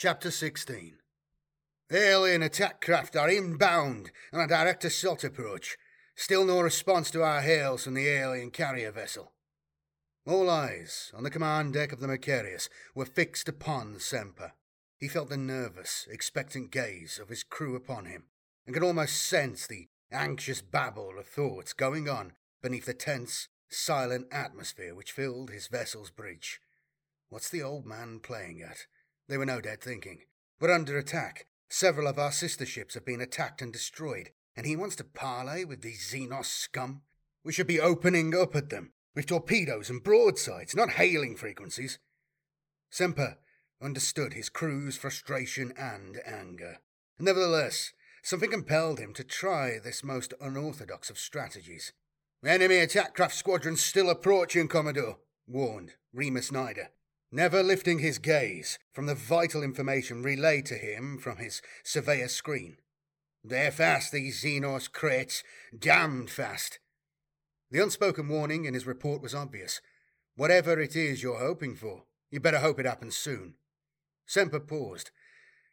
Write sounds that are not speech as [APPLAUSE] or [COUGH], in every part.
Chapter 16 Alien attack craft are inbound on a direct assault approach. Still no response to our hails from the alien carrier vessel. All eyes on the command deck of the Macarius were fixed upon Semper. He felt the nervous, expectant gaze of his crew upon him, and could almost sense the anxious babble of thoughts going on beneath the tense, silent atmosphere which filled his vessel's bridge. What's the old man playing at? They were no doubt thinking. We're under attack. Several of our sister ships have been attacked and destroyed, and he wants to parley with these Xenos scum? We should be opening up at them, with torpedoes and broadsides, not hailing frequencies. Semper understood his crew's frustration and anger. Nevertheless, something compelled him to try this most unorthodox of strategies. Enemy attack craft squadron still approaching, Commodore, warned Remus Nider never lifting his gaze from the vital information relayed to him from his surveyor screen. They're fast, these Xenos crates, damned fast. The unspoken warning in his report was obvious. Whatever it is you're hoping for, you better hope it happens soon. Semper paused,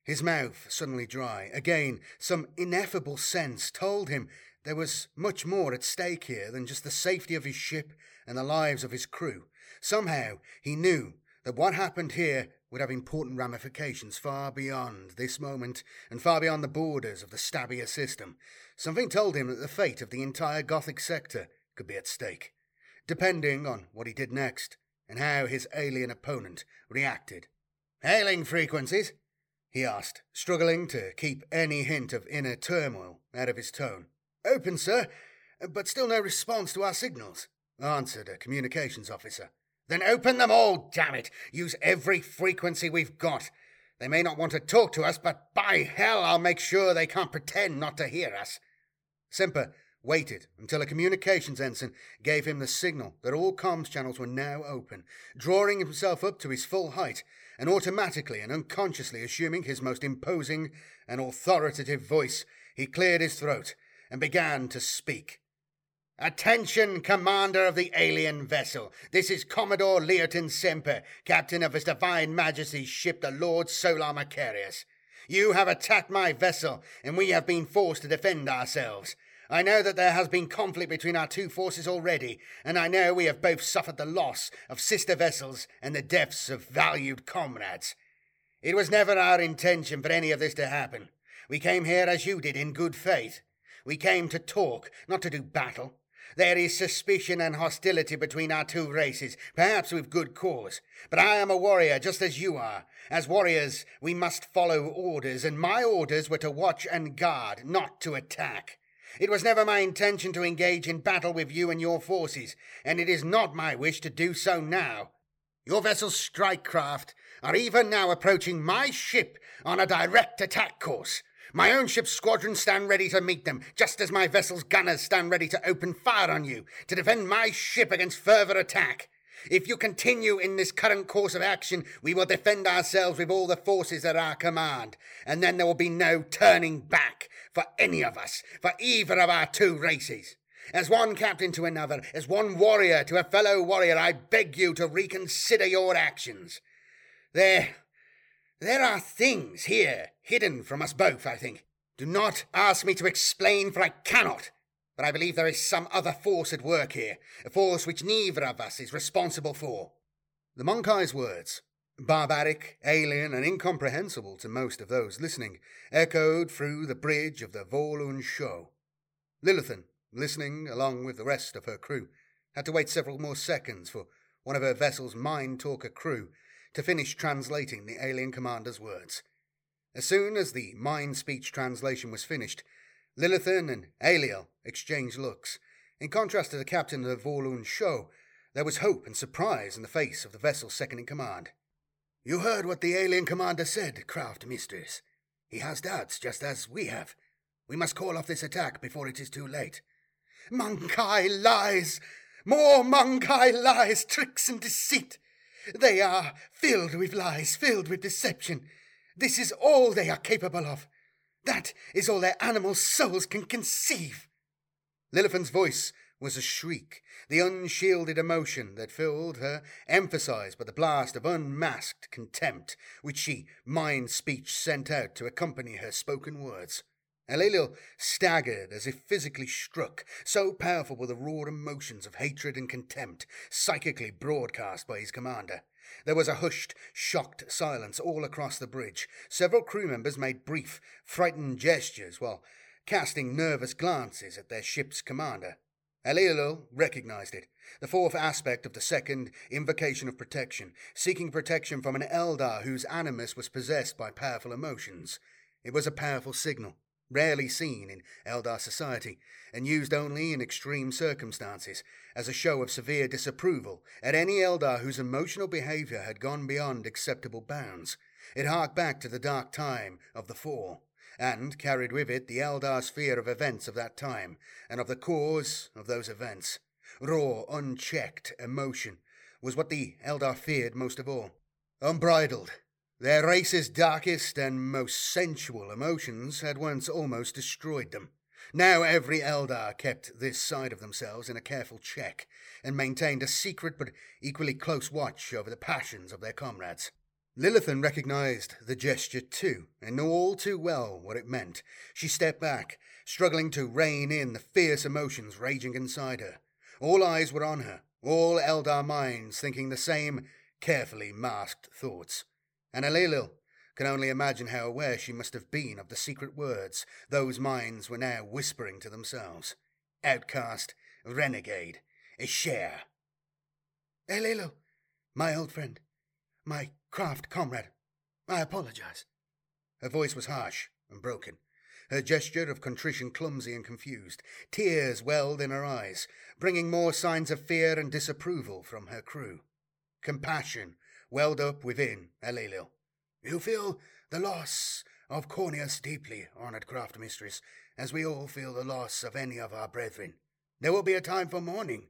his mouth suddenly dry. Again, some ineffable sense told him there was much more at stake here than just the safety of his ship and the lives of his crew. Somehow, he knew that what happened here would have important ramifications far beyond this moment and far beyond the borders of the Stabia system. Something told him that the fate of the entire Gothic sector could be at stake, depending on what he did next and how his alien opponent reacted. Hailing frequencies? he asked, struggling to keep any hint of inner turmoil out of his tone. Open, sir, but still no response to our signals, answered a communications officer. Then open them all, damn it! Use every frequency we've got. They may not want to talk to us, but by hell, I'll make sure they can't pretend not to hear us. Semper waited until a communications ensign gave him the signal that all comms channels were now open, drawing himself up to his full height and automatically and unconsciously assuming his most imposing and authoritative voice, he cleared his throat and began to speak. Attention, Commander of the alien vessel. This is Commodore Leoton Semper, Captain of His Divine Majesty's ship, the Lord Solar Macarius. You have attacked my vessel, and we have been forced to defend ourselves. I know that there has been conflict between our two forces already, and I know we have both suffered the loss of sister vessels and the deaths of valued comrades. It was never our intention for any of this to happen. We came here as you did in good faith. We came to talk, not to do battle. There is suspicion and hostility between our two races, perhaps with good cause. But I am a warrior just as you are. As warriors, we must follow orders, and my orders were to watch and guard, not to attack. It was never my intention to engage in battle with you and your forces, and it is not my wish to do so now. Your vessel's strike craft are even now approaching my ship on a direct attack course. My own ship's squadrons stand ready to meet them, just as my vessel's gunners stand ready to open fire on you, to defend my ship against further attack. If you continue in this current course of action, we will defend ourselves with all the forces at our command, and then there will be no turning back for any of us, for either of our two races. As one captain to another, as one warrior to a fellow warrior, I beg you to reconsider your actions. There, there are things here hidden from us both, I think. Do not ask me to explain, for I cannot. But I believe there is some other force at work here, a force which neither of us is responsible for. The Mon-keigh's words, barbaric, alien, and incomprehensible to most of those listening, echoed through the bridge of the Vorlon show. Lilithan, listening along with the rest of her crew, had to wait several more seconds for one of her vessel's mind talker crew to finish translating the alien commander's words. As soon as the mind speech translation was finished, Lilithan and Aliel exchanged looks. In contrast to the captain of the Vorlon show, there was hope and surprise in the face of the vessel's second in command. You heard what the alien commander said, craft mistress. He has doubts, just as we have. We must call off this attack before it is too late. Mon-keigh lies! More Mon-keigh lies, tricks and deceit! They are filled with lies, filled with deception. This is all they are capable of. That is all their animal souls can conceive. Lilithan's voice was a shriek, the unshielded emotion that filled her, emphasized by the blast of unmasked contempt which she mind speech sent out to accompany her spoken words. Alelil staggered as if physically struck, so powerful were the raw emotions of hatred and contempt psychically broadcast by his commander. There was a hushed, shocked silence all across the bridge. Several crew members made brief, frightened gestures while casting nervous glances at their ship's commander. Alilo recognized it, the fourth aspect of the second invocation of protection, seeking protection from an Eldar whose animus was possessed by powerful emotions. It was a powerful signal, rarely seen in Eldar society, and used only in extreme circumstances, as a show of severe disapproval at any Eldar whose emotional behavior had gone beyond acceptable bounds. It harked back to the dark time of the Fall and carried with it the Eldar's fear of events of that time, and of the cause of those events. Raw, unchecked emotion was what the Eldar feared most of all. Unbridled, their race's darkest and most sensual emotions had once almost destroyed them. Now every Eldar kept this side of themselves in a careful check, and maintained a secret but equally close watch over the passions of their comrades. Lilithan recognized the gesture too, and knew all too well what it meant. She stepped back, struggling to rein in the fierce emotions raging inside her. All eyes were on her, all Eldar minds thinking the same carefully masked thoughts. And Alelil can only imagine how aware she must have been of the secret words those minds were now whispering to themselves. Outcast, renegade, Escher. Alelil, my old friend, my craft comrade, I apologize. Her voice was harsh and broken, her gesture of contrition clumsy and confused. Tears welled in her eyes, bringing more signs of fear and disapproval from her crew. Compassion welled up within Alelil. You feel the loss of Corneus deeply, honoured craft mistress, as we all feel the loss of any of our brethren. There will be a time for mourning,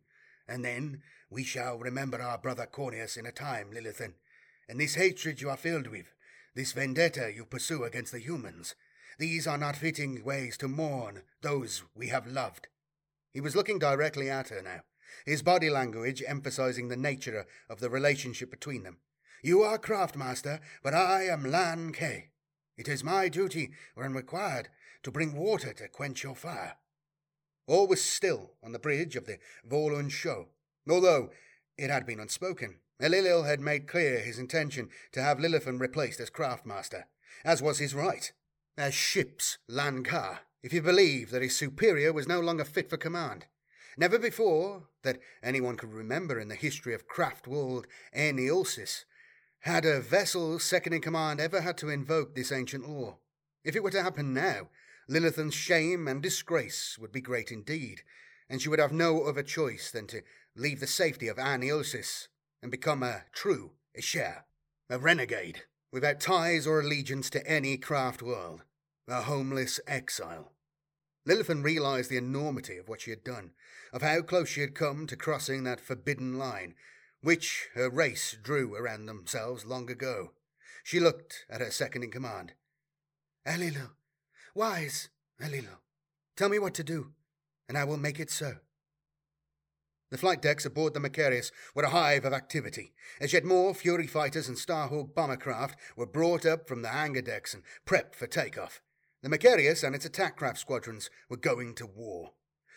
and then we shall remember our brother Corneus in a time, Lilithan, and this hatred you are filled with, this vendetta you pursue against the humans, these are not fitting ways to mourn those we have loved. He was looking directly at her now, his body language emphasizing the nature of the relationship between them. You are craftmaster, but I am Lan Ke. It is my duty, when required, to bring water to quench your fire. All was still on the bridge of the Volund show, although it had been unspoken. Elilil had made clear his intention to have Lilithan replaced as craftmaster, as was his right, as ship's Lan Ka, if you believe that his superior was no longer fit for command. Never before, that anyone could remember in the history of craft world Aeneolsis, had a vessel second in command ever had to invoke this ancient law. If it were to happen now, Lilithan's shame and disgrace would be great indeed, and she would have no other choice than to leave the safety of Aeneolsis and become a true Escher, a renegade, without ties or allegiance to any craft world, a homeless exile. Lilithan realized the enormity of what she had done, of how close she had come to crossing that forbidden line, which her race drew around themselves long ago. She looked at her second in command. Alilu, wise Alilu, tell me what to do, and I will make it so. The flight decks aboard the Macarius were a hive of activity, as yet more Fury fighters and Starhawk bomber craft were brought up from the hangar decks and prepped for takeoff. The Macarius and its attack craft squadrons were going to war.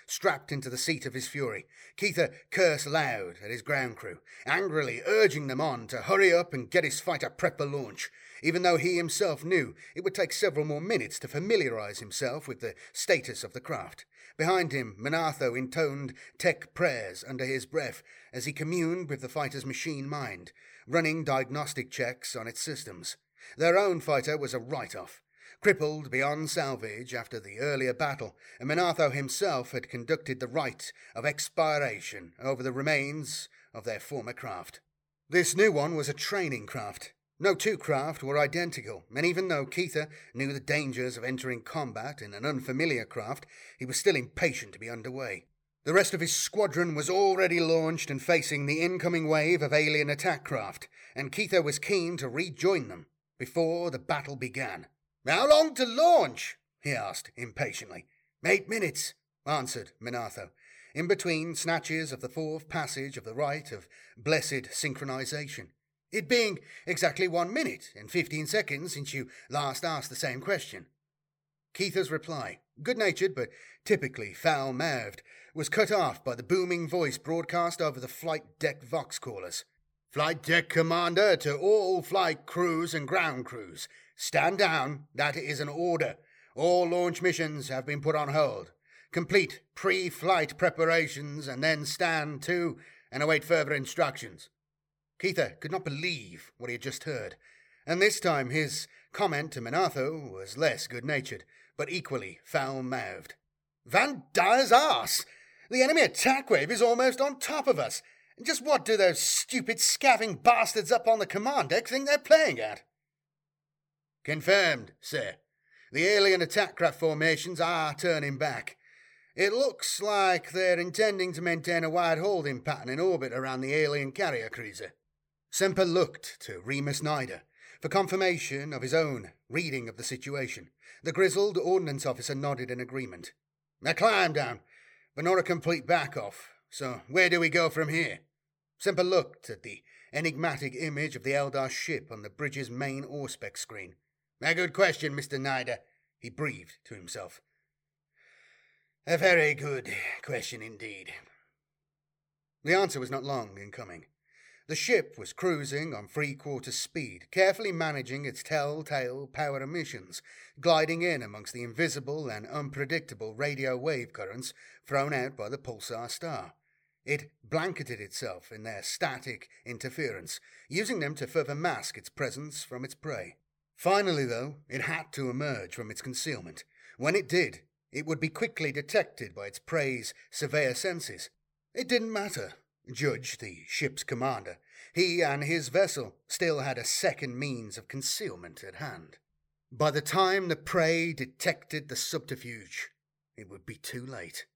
Strapped into the seat of his Fury, Keitha cursed loud at his ground crew, angrily urging them on to hurry up and get his fighter prepped for launch, even though he himself knew it would take several more minutes to familiarize himself with the status of the craft. Behind him, Manatho intoned tech prayers under his breath as he communed with the fighter's machine mind, running diagnostic checks on its systems. Their own fighter was a write off, crippled beyond salvage after the earlier battle, and himself had conducted the rite of expiration over the remains of their former craft. This new one was a training craft, no two craft were identical, and even though Keitha knew the dangers of entering combat in an unfamiliar craft, he was still impatient to be underway. The rest of his squadron was already launched and facing the incoming wave of alien attack craft, and Keitha was keen to rejoin them before the battle began. How long to launch? he asked impatiently. Eight minutes, answered Manatho. in between snatches of the fourth passage of the rite of blessed synchronization. It being exactly one minute and fifteen seconds since you last asked the same question. Keitha's reply, good natured but typically foul mouthed, was cut off by the booming voice broadcast over the flight deck vox callers. Flight deck commander to all flight crews and ground crews. Stand down. That is an order. All launch missions have been put on hold. Complete pre flight preparations and then stand to and await further instructions. Keitha could not believe what he had just heard, and this time his comment to Minatho was less good natured, but equally foul mouthed. Vandire's ass! The enemy attack wave is almost on top of us. Just what do those stupid scaffing bastards up on the command deck think they're playing at? Confirmed, sir. The alien attack craft formations are turning back. It looks like they're intending to maintain a wide holding pattern in orbit around the alien carrier cruiser. Semper looked to Remus Nider for confirmation of his own reading of the situation. The grizzled ordnance officer nodded in agreement. A climb down, but not a complete back off. So where do we go from here? Semper looked at the enigmatic image of the Eldar ship on the bridge's main Auspex screen. A good question, Mr. Nider, he breathed to himself. A very good question indeed. The answer was not long in coming. The ship was cruising on three quarter speed, carefully managing its telltale power emissions, gliding in amongst the invisible and unpredictable radio wave currents thrown out by the pulsar star. It blanketed itself in their static interference, using them to further mask its presence from its prey. Finally, though, it had to emerge from its concealment. When it did, it would be quickly detected by its prey's surveyor senses. It didn't matter. Judge, the ship's commander, he and his vessel still had a second means of concealment at hand. By the time the prey detected the subterfuge, it would be too late.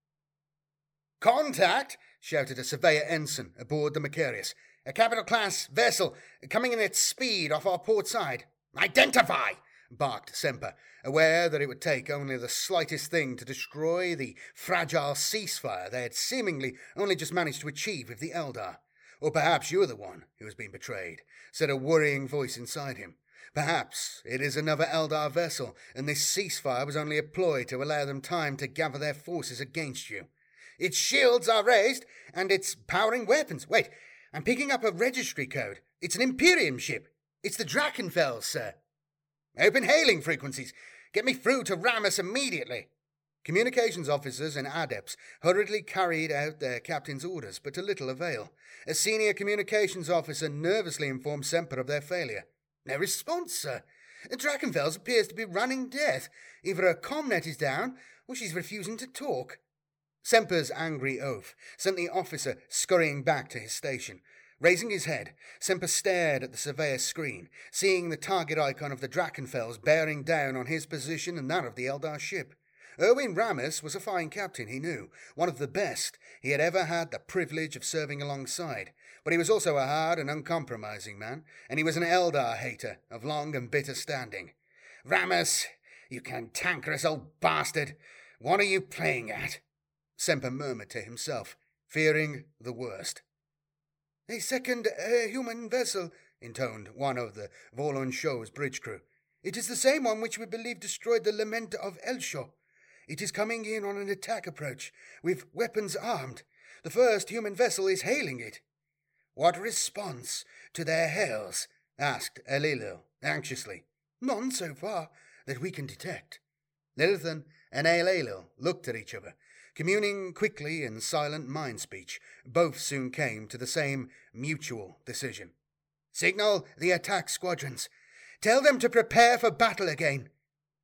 Contact! shouted a surveyor ensign aboard the Macarius. A capital class vessel coming in at speed off our port side. Identify! barked Semper, aware that it would take only the slightest thing to destroy the fragile ceasefire they had seemingly only just managed to achieve with the Eldar. Or perhaps you're the one who has been betrayed, said a worrying voice inside him. Perhaps it is another Eldar vessel, and this ceasefire was only a ploy to allow them time to gather their forces against you. Its shields are raised, and it's powering weapons. Wait, I'm picking up a registry code. It's an Imperium ship. It's the Drachenfels, sir. Open hailing frequencies. Get me through to Ramus immediately. Communications officers and adepts hurriedly carried out their captain's orders, but to little avail. A senior communications officer nervously informed Semper of their failure. No response, sir. Drachenfels appears to be running death. Either her comnet is down, or she's refusing to talk. Semper's angry oath sent the officer scurrying back to his station. Raising his head, Semper stared at the surveyor's screen, seeing the target icon of the Drachenfels bearing down on his position and that of the Eldar ship. Erwin Ramus was a fine captain, he knew, one of the best he had ever had the privilege of serving alongside, but he was also a hard and uncompromising man, and he was an Eldar hater of long and bitter standing. Ramus, you cantankerous old bastard, what are you playing at? Semper murmured to himself, fearing the worst. A second uh, human vessel, intoned one of the Volon Show's bridge crew. It is the same one which we believe destroyed the Lament of Elsho. It is coming in on an attack approach, with weapons armed. The first human vessel is hailing it. What response to their hails? asked Elilo anxiously. None so far that we can detect. Lilithan and Elilo looked at each other, Communing quickly in silent mind speech, both soon came to the same mutual decision. Signal the attack squadrons. Tell them to prepare for battle again.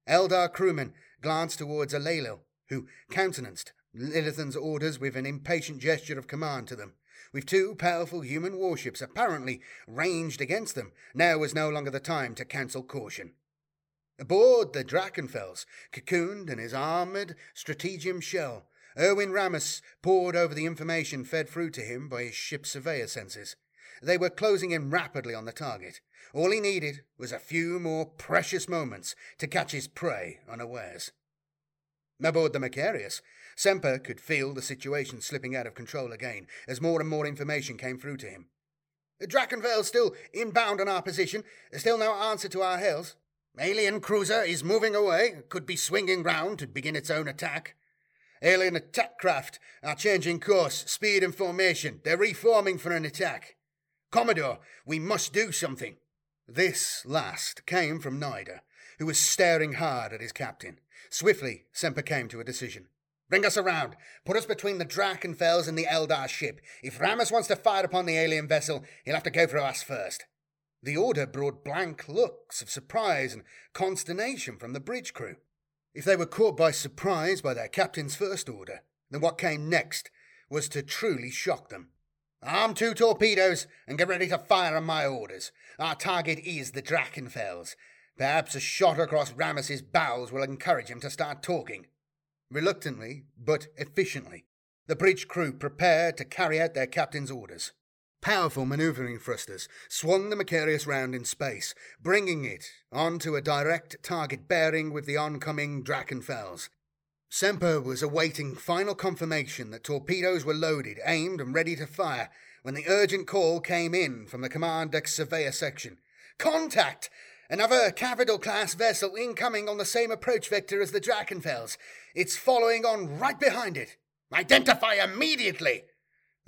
Eldar crewmen glanced towards Alelo, who countenanced Lilithan's orders with an impatient gesture of command to them. With two powerful human warships apparently ranged against them, now was no longer the time to cancel caution. Aboard the Drachenfels, cocooned in his armoured strategium shell, Erwin Ramus pored over the information fed through to him by his ship's surveyor senses. They were closing in rapidly on the target. All he needed was a few more precious moments to catch his prey unawares. Aboard the Macarius, Semper could feel the situation slipping out of control again as more and more information came through to him. Drachenfels still inbound on our position, still no answer to our hails. Alien cruiser is moving away, could be swinging round to begin its own attack. Alien attack craft are changing course, speed and formation. They're reforming for an attack. Commodore, we must do something. This last came from Nida, who was staring hard at his captain. Swiftly, Semper came to a decision. Bring us around. Put us between the Drachenfels and the Eldar ship. If Rammus wants to fire upon the alien vessel, he'll have to go through us first. The order brought blank looks of surprise and consternation from the bridge crew. If they were caught by surprise by their captain's first order, then what came next was to truly shock them. Arm two torpedoes and get ready to fire on my orders. Our target is the Drachenfels. Perhaps a shot across Rammus's bowels will encourage him to start talking. Reluctantly, but efficiently, the bridge crew prepared to carry out their captain's orders. Powerful maneuvering thrusters swung the Macarius round in space, bringing it onto a direct target bearing with the oncoming Drachenfels. Semper was awaiting final confirmation that torpedoes were loaded, aimed, and ready to fire when the urgent call came in from the command deck surveyor section. Contact! Another Cavador class vessel incoming on the same approach vector as the Drachenfels. It's following on right behind it. Identify immediately!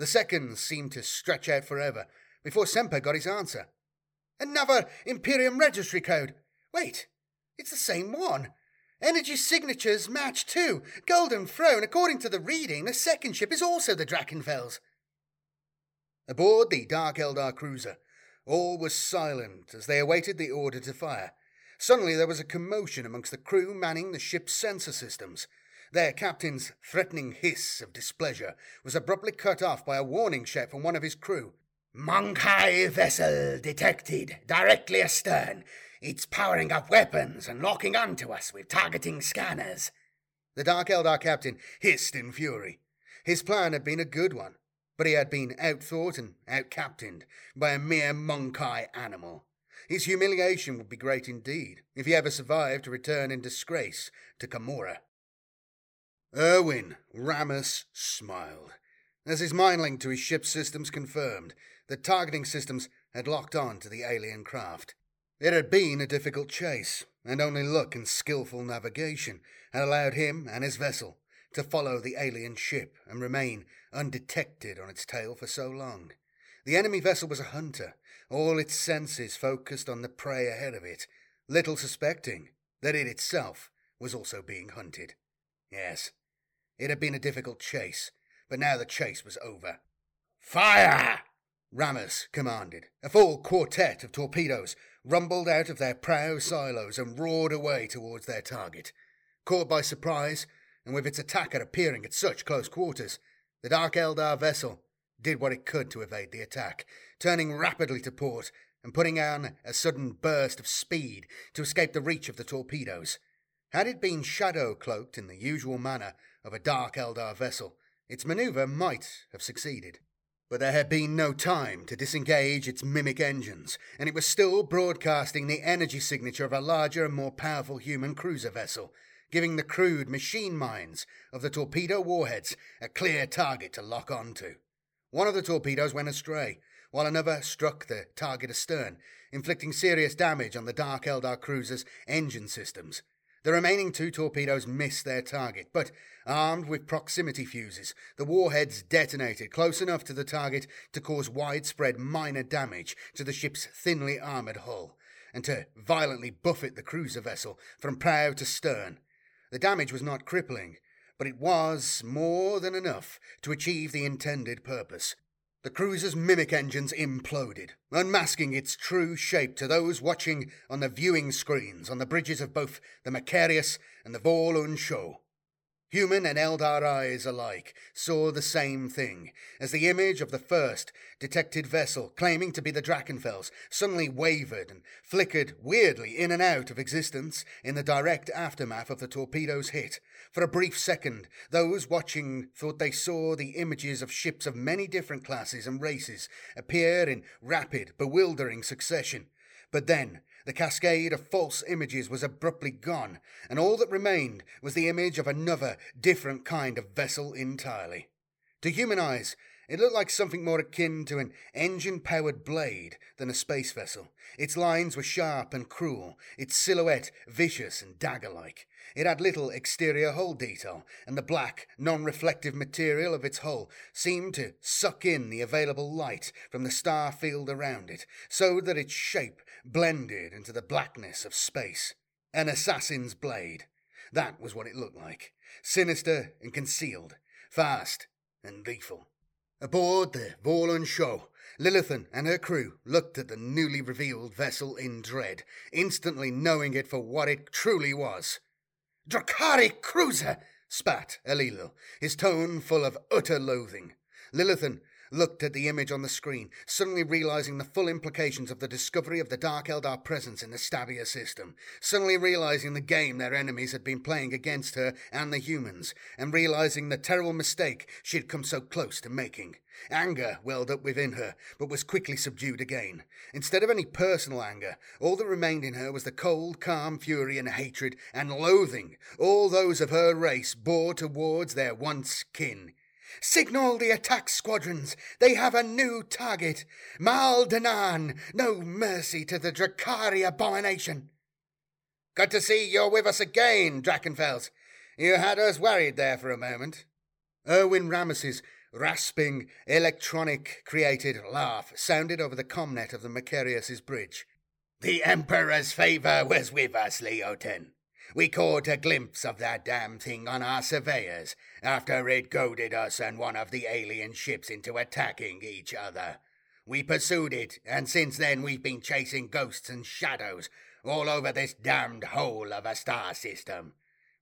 The seconds seemed to stretch out forever before Semper got his answer. Another Imperium registry code. Wait, it's the same one. Energy signatures match too. Golden Throne, according to the reading, the second ship is also the Drachenfels. Aboard the Dark Eldar cruiser, all was silent as they awaited the order to fire. Suddenly there was a commotion amongst the crew manning the ship's sensor systems. Their captain's threatening hiss of displeasure was abruptly cut off by a warning shout from one of his crew. Mon-keigh vessel detected, directly astern. It's powering up weapons and locking onto us with targeting scanners. The Dark Eldar captain hissed in fury. His plan had been a good one but he had been outthought and outcaptained by a mere Mon-keigh animal. His humiliation would be great indeed if he ever survived to return in disgrace to Commorragh. Erwin Rammus smiled. As his mind link to his ship's systems confirmed, the targeting systems had locked on to the alien craft. It had been a difficult chase, and only luck and skilful navigation had allowed him and his vessel to follow the alien ship and remain undetected on its tail for so long. The enemy vessel was a hunter, all its senses focused on the prey ahead of it, little suspecting that it itself was also being hunted. Yes, it had been a difficult chase, but now the chase was over. Fire! Rammus commanded. A full quartet of torpedoes rumbled out of their prow silos and roared away towards their target. Caught by surprise, and with its attacker appearing at such close quarters, the Dark Eldar vessel did what it could to evade the attack, turning rapidly to port and putting on a sudden burst of speed to escape the reach of the torpedoes. Had it been shadow cloaked in the usual manner of a Dark Eldar vessel, its maneuver might have succeeded. But there had been no time to disengage its mimic engines, and it was still broadcasting the energy signature of a larger and more powerful human cruiser vessel, giving the crude machine mines of the torpedo warheads a clear target to lock onto. One of the torpedoes went astray, while another struck the target astern, inflicting serious damage on the Dark Eldar cruiser's engine systems. The remaining two torpedoes missed their target, but armed with proximity fuses, the warheads detonated close enough to the target to cause widespread minor damage to the ship's thinly armoured hull, and to violently buffet the cruiser vessel from prow to stern. The damage was not crippling, but it was more than enough to achieve the intended purpose. The cruiser's mimic engines imploded, unmasking its true shape to those watching on the viewing screens on the bridges of both the Macarius and the Vorlon Show. Human and Eldar eyes alike saw the same thing, as the image of the first detected vessel, claiming to be the Drachenfels, suddenly wavered and flickered weirdly in and out of existence in the direct aftermath of the torpedo's hit. For a brief second, those watching thought they saw the images of ships of many different classes and races appear in rapid, bewildering succession. But then, The cascade of false images was abruptly gone, and all that remained was the image of another, different kind of vessel entirely. To human eyes, it looked like something more akin to an engine powered blade than a space vessel. Its lines were sharp and cruel, its silhouette vicious and dagger like. It had little exterior hull detail, and the black, non reflective material of its hull seemed to suck in the available light from the star field around it, so that its shape blended into the blackness of space. An assassin's blade. That was what it looked like. Sinister and concealed, fast and lethal. Aboard the Vorlon show, Lilithan and her crew looked at the newly revealed vessel in dread, instantly knowing it for what it truly was. Drukhari cruiser! spat Elilil, his tone full of utter loathing. Lilithan looked at the image on the screen, suddenly realizing the full implications of the discovery of the Dark Eldar presence in the Stabia system, suddenly realizing the game their enemies had been playing against her and the humans, and realizing the terrible mistake she had come so close to making. Anger welled up within her, but was quickly subdued again. Instead of any personal anger, all that remained in her was the cold, calm fury and hatred and loathing all those of her race bore towards their once kin. Signal the attack squadrons. They have a new target. Mal Danan. No mercy to the Drukhari abomination. Good to see you're with us again, Drachenfels. You had us worried there for a moment. Erwin Rames's rasping, electronic created laugh sounded over the comnet of the Macarius's bridge. The Emperor's favour was with us, Leoten. We caught a glimpse of that damn thing on our surveyors after it goaded us and one of the alien ships into attacking each other. We pursued it, and since then we've been chasing ghosts and shadows all over this damned hole of a star system.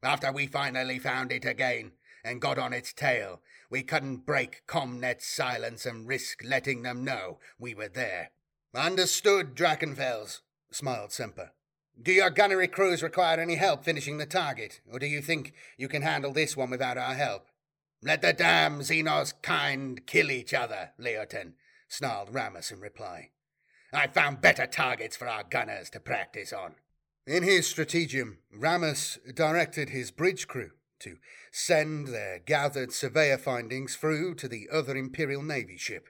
After we finally found it again and got on its tail, we couldn't break Comnet's silence and risk letting them know we were there. Understood, Drachenfels, smiled Semper. Do your gunnery crews require any help finishing the target, or do you think you can handle this one without our help? Let the damn Xenos kind kill each other, Leoten, snarled Ramus in reply. I've found better targets for our gunners to practice on. In his strategium, Ramus directed his bridge crew to send their gathered surveyor findings through to the other Imperial Navy ship.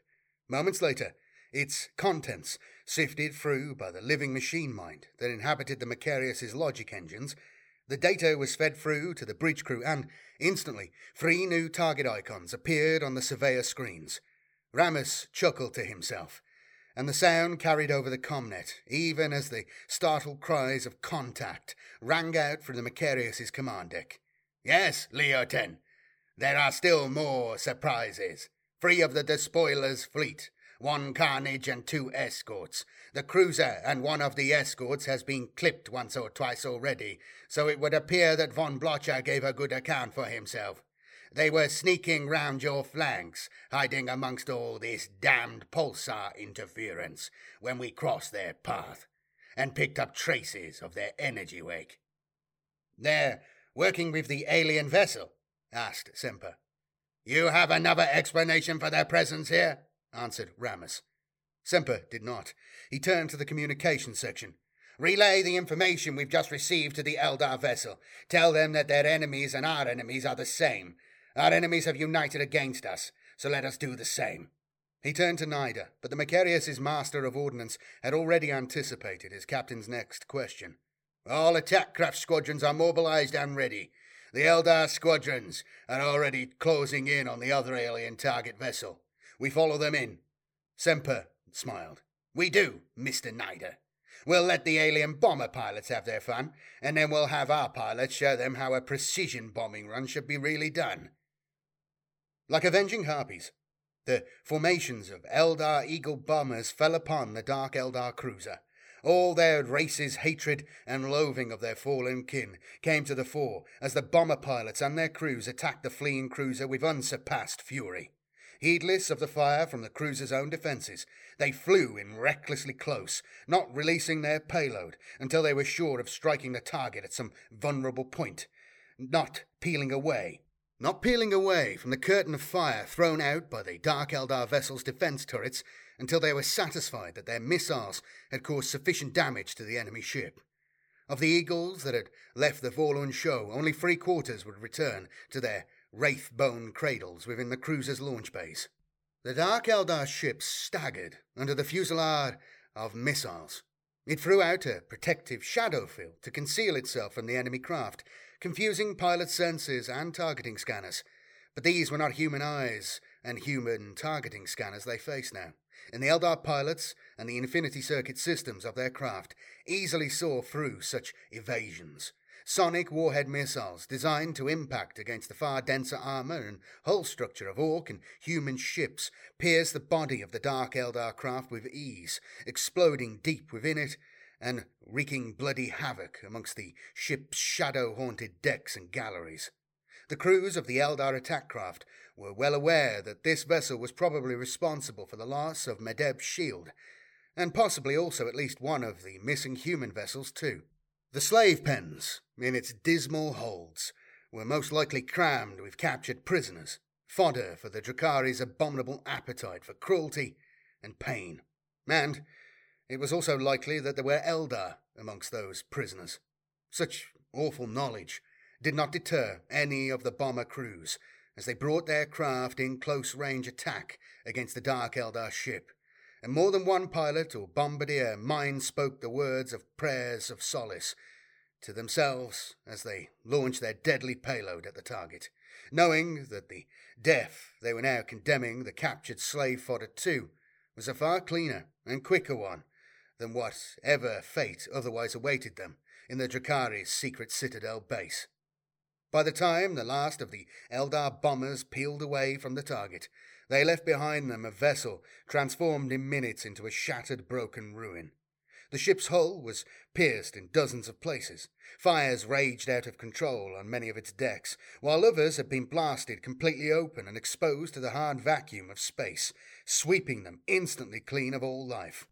Moments later, its contents sifted through by the living machine mind that inhabited the Macarius's logic engines, the data was fed through to the bridge crew, and instantly three new target icons appeared on the surveyor screens. Ramus chuckled to himself, and the sound carried over the comnet, even as the startled cries of contact rang out from the Macarius's command deck. Yes, Leoten, there are still more surprises. Three of the despoiler's fleet one carnage and two escorts. The cruiser and one of the escorts has been clipped once or twice already, so it would appear that von Blotcher gave a good account for himself. They were sneaking round your flanks, hiding amongst all this damned pulsar interference, when we crossed their path, and picked up traces of their energy wake. They're working with the alien vessel? asked Semper. You have another explanation for their presence here? Answered Ramus. Semper did not. He turned to the communication section. Relay the information we've just received to the Eldar vessel. Tell them that their enemies and our enemies are the same. Our enemies have united against us, so let us do the same. He turned to Nida, but the Macarius's master of ordnance had already anticipated his captain's next question. All attack craft squadrons are mobilized and ready. The Eldar squadrons are already closing in on the other alien target vessel. We follow them in. Semper smiled. We do, Mr. Nida. We'll let the alien bomber pilots have their fun, and then we'll have our pilots show them how a precision bombing run should be really done. Like avenging harpies, the formations of Eldar Eagle bombers fell upon the Dark Eldar cruiser. All their race's hatred and loathing of their fallen kin came to the fore as the bomber pilots and their crews attacked the fleeing cruiser with unsurpassed fury. Heedless of the fire from the cruiser's own defences, they flew in recklessly close, not releasing their payload until they were sure of striking the target at some vulnerable point, not peeling away. Not peeling away from the curtain of fire thrown out by the Dark Eldar vessel's defence turrets until they were satisfied that their missiles had caused sufficient damage to the enemy ship. Of the eagles that had left the Vorlon show, only three quarters would return to their wraith bone cradles within the cruiser's launch base. The Dark Eldar ship staggered under the fusillade of missiles. It threw out a protective shadow field to conceal itself from the enemy craft, confusing pilot senses and targeting scanners. But these were not human eyes and human targeting scanners they faced now and the Eldar pilots and the infinity circuit systems of their craft easily saw through such evasions. Sonic warhead missiles designed to impact against the far denser armor and hull structure of orc and human ships pierced the body of the dark Eldar craft with ease, exploding deep within it and wreaking bloody havoc amongst the ship's shadow haunted decks and galleries. The crews of the Eldar attack craft were well aware that this vessel was probably responsible for the loss of Medeb's shield, and possibly also at least one of the missing human vessels, too. The slave pens, in its dismal holds, were most likely crammed with captured prisoners, fodder for the Drukhari's abominable appetite for cruelty and pain. And it was also likely that there were Eldar amongst those prisoners. Such awful knowledge did not deter any of the bomber crews as they brought their craft in close range attack against the Dark Eldar ship, and more than one pilot or bombardier mind spoke the words of prayers of solace to themselves as they launched their deadly payload at the target, knowing that the death they were now condemning the captured slave fodder to was a far cleaner and quicker one than whatever fate otherwise awaited them in the Drukhari's secret citadel base. By the time the last of the Eldar bombers peeled away from the target, they left behind them a vessel transformed in minutes into a shattered, broken ruin. The ship's hull was pierced in dozens of places. Fires raged out of control on many of its decks, while others had been blasted completely open and exposed to the hard vacuum of space, sweeping them instantly clean of all life.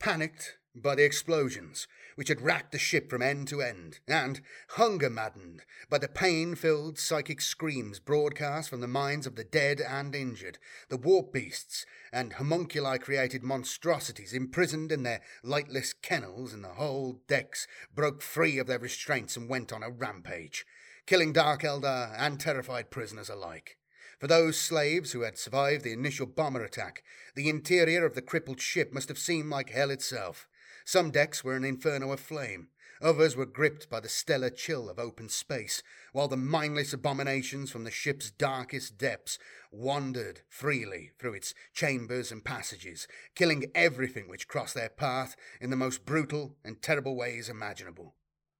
Panicked by the explosions, which had racked the ship from end to end, and, hunger maddened by the pain filled psychic screams broadcast from the minds of the dead and injured, the warp beasts and homunculi created monstrosities imprisoned in their lightless kennels in the whole decks broke free of their restraints and went on a rampage, killing Dark Eldar and terrified prisoners alike. For those slaves who had survived the initial bomber attack, the interior of the crippled ship must have seemed like hell itself. Some decks were an inferno of flame, others were gripped by the stellar chill of open space, while the mindless abominations from the ship's darkest depths wandered freely through its chambers and passages, killing everything which crossed their path in the most brutal and terrible ways imaginable.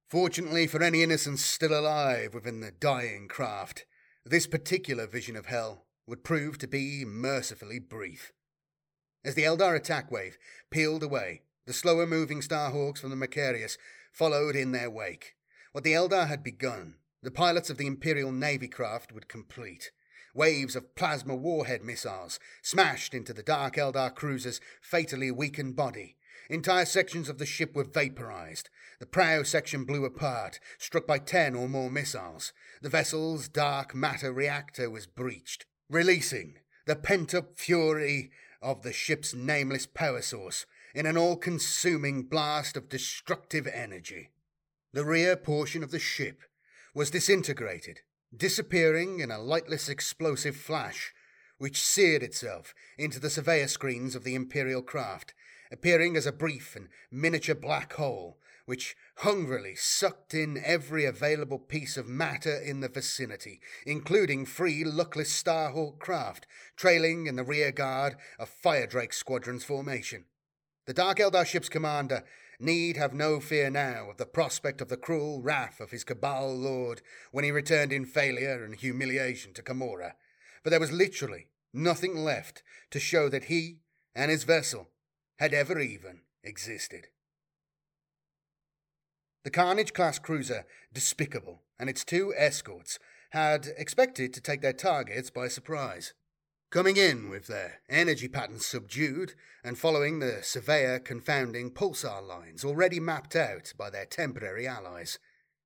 Fortunately for any innocents still alive within the dying craft, this particular vision of hell would prove to be mercifully brief. As the Eldar attack wave peeled away, the slower moving Starhawks from the Macarius followed in their wake. What the Eldar had begun, the pilots of the Imperial Navy craft would complete. Waves of plasma warhead missiles smashed into the Dark Eldar cruiser's fatally weakened body. Entire sections of the ship were vaporized. The prow section blew apart, struck by ten or more missiles. The vessel's dark matter reactor was breached, releasing the pent up fury of the ship's nameless power source in an all consuming blast of destructive energy. The rear portion of the ship was disintegrated, disappearing in a lightless explosive flash, which seared itself into the surveyor screens of the Imperial craft, appearing as a brief and miniature black hole, which hungrily sucked in every available piece of matter in the vicinity, including three luckless Starhawk craft trailing in the rear guard of Fire Drake Squadron's formation. The Dark Eldar ship's commander need have no fear now of the prospect of the cruel wrath of his Cabal lord when he returned in failure and humiliation to Commorragh, for there was literally nothing left to show that he and his vessel had ever even existed. The Carnage class cruiser Despicable and its two escorts had expected to take their targets by surprise. Coming in with their energy patterns subdued and following the Surveyor confounding pulsar lines already mapped out by their temporary allies,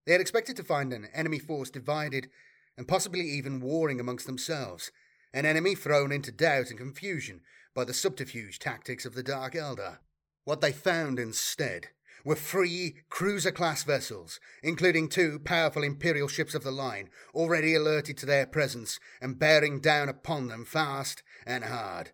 they had expected to find an enemy force divided and possibly even warring amongst themselves, an enemy thrown into doubt and confusion by the subterfuge tactics of the Dark Eldar. What they found instead were three cruiser class vessels, including two powerful Imperial ships of the line, already alerted to their presence and bearing down upon them fast and hard.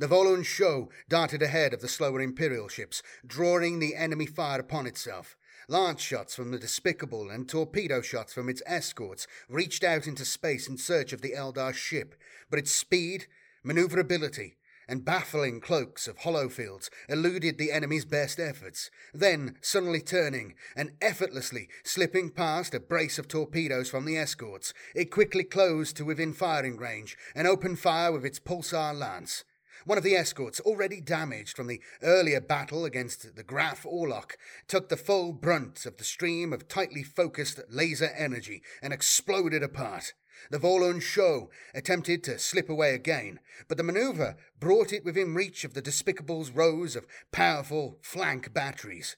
The Volund Show darted ahead of the slower Imperial ships, drawing the enemy fire upon itself. Lance shots from the despicable and torpedo shots from its escorts reached out into space in search of the Eldar ship, but its speed, maneuverability, and baffling cloaks of holo fields eluded the enemy's best efforts, then suddenly turning and effortlessly slipping past a brace of torpedoes from the escorts, it quickly closed to within firing range and opened fire with its pulsar lance. One of the escorts, already damaged from the earlier battle against the Graf Orlok, took the full brunt of the stream of tightly focused laser energy and exploded apart. The Volund Show attempted to slip away again, but the maneuver brought it within reach of the Despicable's rows of powerful flank batteries.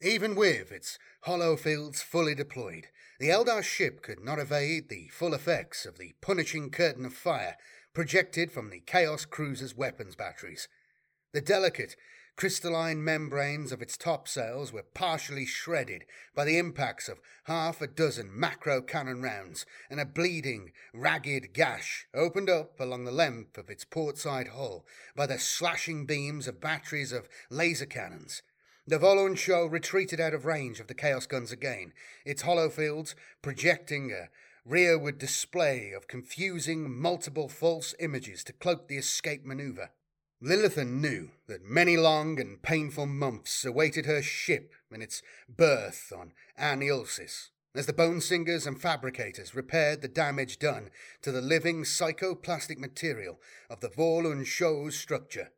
Even with its holo fields fully deployed, the Eldar ship could not evade the full effects of the punishing curtain of fire projected from the Chaos Cruiser's weapons batteries. The delicate, crystalline membranes of its top topsails were partially shredded by the impacts of half a dozen macro cannon rounds, and a bleeding, ragged gash opened up along the length of its portside hull by the slashing beams of batteries of laser cannons. The Volund Show retreated out of range of the Chaos guns again, its holo fields projecting a rearward display of confusing, multiple false images to cloak the escape maneuver. Lilithan knew that many long and painful months awaited her ship in its berth on Anilsis, as the bone singers and fabricators repaired the damage done to the living psychoplastic material of the Volund Show's structure.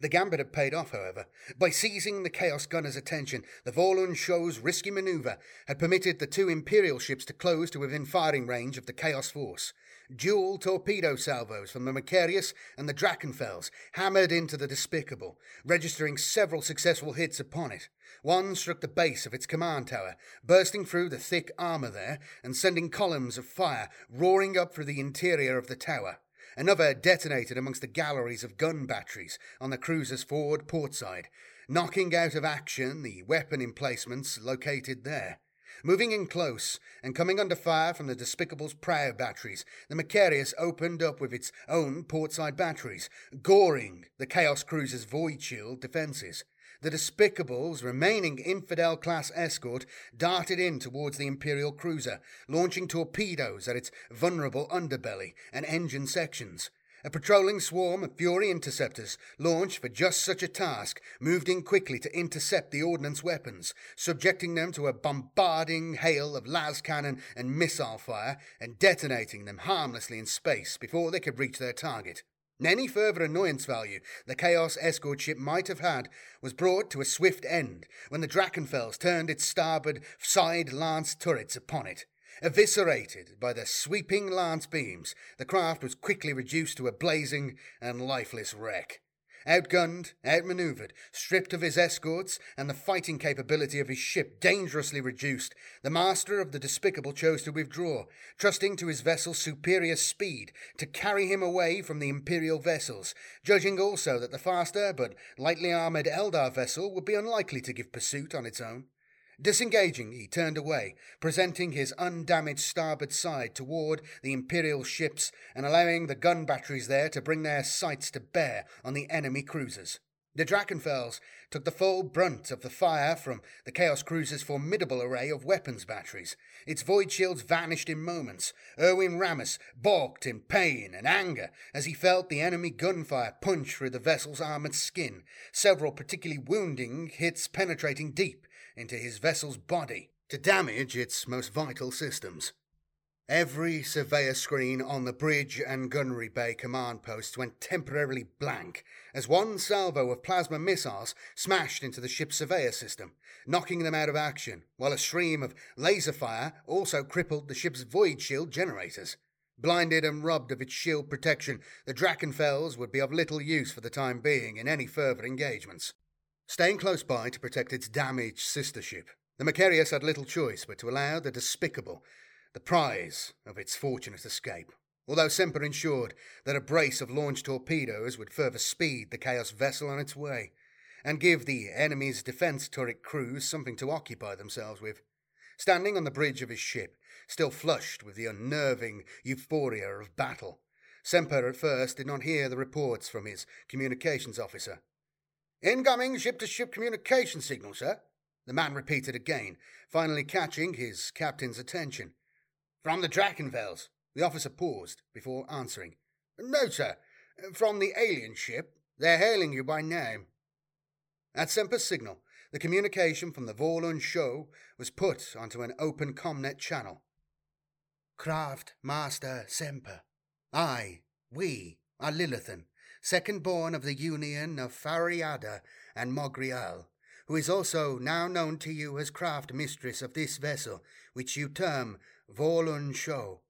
The gambit had paid off, however. By seizing the Chaos Gunner's attention, the Volund Show's risky maneuver had permitted the two Imperial ships to close to within firing range of the Chaos Force. Dual torpedo salvos from the Macarius and the Drachenfels hammered into the Despicable, registering several successful hits upon it. One struck the base of its command tower, bursting through the thick armour there and sending columns of fire roaring up through the interior of the tower. Another detonated amongst the galleries of gun batteries on the cruiser's forward port side, knocking out of action the weapon emplacements located there. Moving in close and coming under fire from the Despicable's prow batteries, the Macarius opened up with its own portside batteries, goring the Chaos Cruiser's Void Shield defences. The Despicable's remaining Infidel class escort darted in towards the Imperial cruiser, launching torpedoes at its vulnerable underbelly and engine sections. A patrolling swarm of Fury interceptors, launched for just such a task, moved in quickly to intercept the ordnance weapons, subjecting them to a bombarding hail of las cannon and missile fire, and detonating them harmlessly in space before they could reach their target. Any further annoyance value the Chaos escort ship might have had was brought to a swift end when the Drachenfels turned its starboard side lance turrets upon it. Eviscerated by the sweeping lance beams, the craft was quickly reduced to a blazing and lifeless wreck. Outgunned, outmaneuvered, stripped of his escorts, and the fighting capability of his ship dangerously reduced, the master of the despicable chose to withdraw, trusting to his vessel's superior speed to carry him away from the Imperial vessels, judging also that the faster but lightly armoured Eldar vessel would be unlikely to give pursuit on its own. Disengaging, he turned away, presenting his undamaged starboard side toward the Imperial ships and allowing the gun batteries there to bring their sights to bear on the enemy cruisers. The Drachenfels took the full brunt of the fire from the Chaos Cruiser's formidable array of weapons batteries. Its void shields vanished in moments. Erwin Ramus balked in pain and anger as he felt the enemy gunfire punch through the vessel's armoured skin, several particularly wounding hits penetrating deep into his vessel's body to damage its most vital systems. Every surveyor screen on the bridge and gunnery bay command posts went temporarily blank as one salvo of plasma missiles smashed into the ship's surveyor system, knocking them out of action, while a stream of laser fire also crippled the ship's void shield generators. Blinded and robbed of its shield protection, the Drachenfels would be of little use for the time being in any further engagements. Staying close by to protect its damaged sister ship, the Macarius had little choice but to allow the despicable the prize of its fortunate escape. although Semper ensured that a brace of launch torpedoes would further speed the Chaos vessel on its way, and give the enemy's defense turret crews something to occupy themselves with. Standing on the bridge of his ship, still flushed with the unnerving euphoria of battle, Semper at first did not hear the reports from his communications officer. Incoming ship to ship communication signal, sir, the man repeated again, finally catching his captain's attention. From the Drachenfels, the officer paused before answering. No, sir, from the alien ship. They're hailing you by name. At Semper's signal, the communication from the Vorlon show was put onto an open comnet channel. Craft Master Semper. I, we, are Lilithan, second born of the union of Fariada and Mogrial, who is also now known to you as craft mistress of this vessel, which you term Vorlon Show.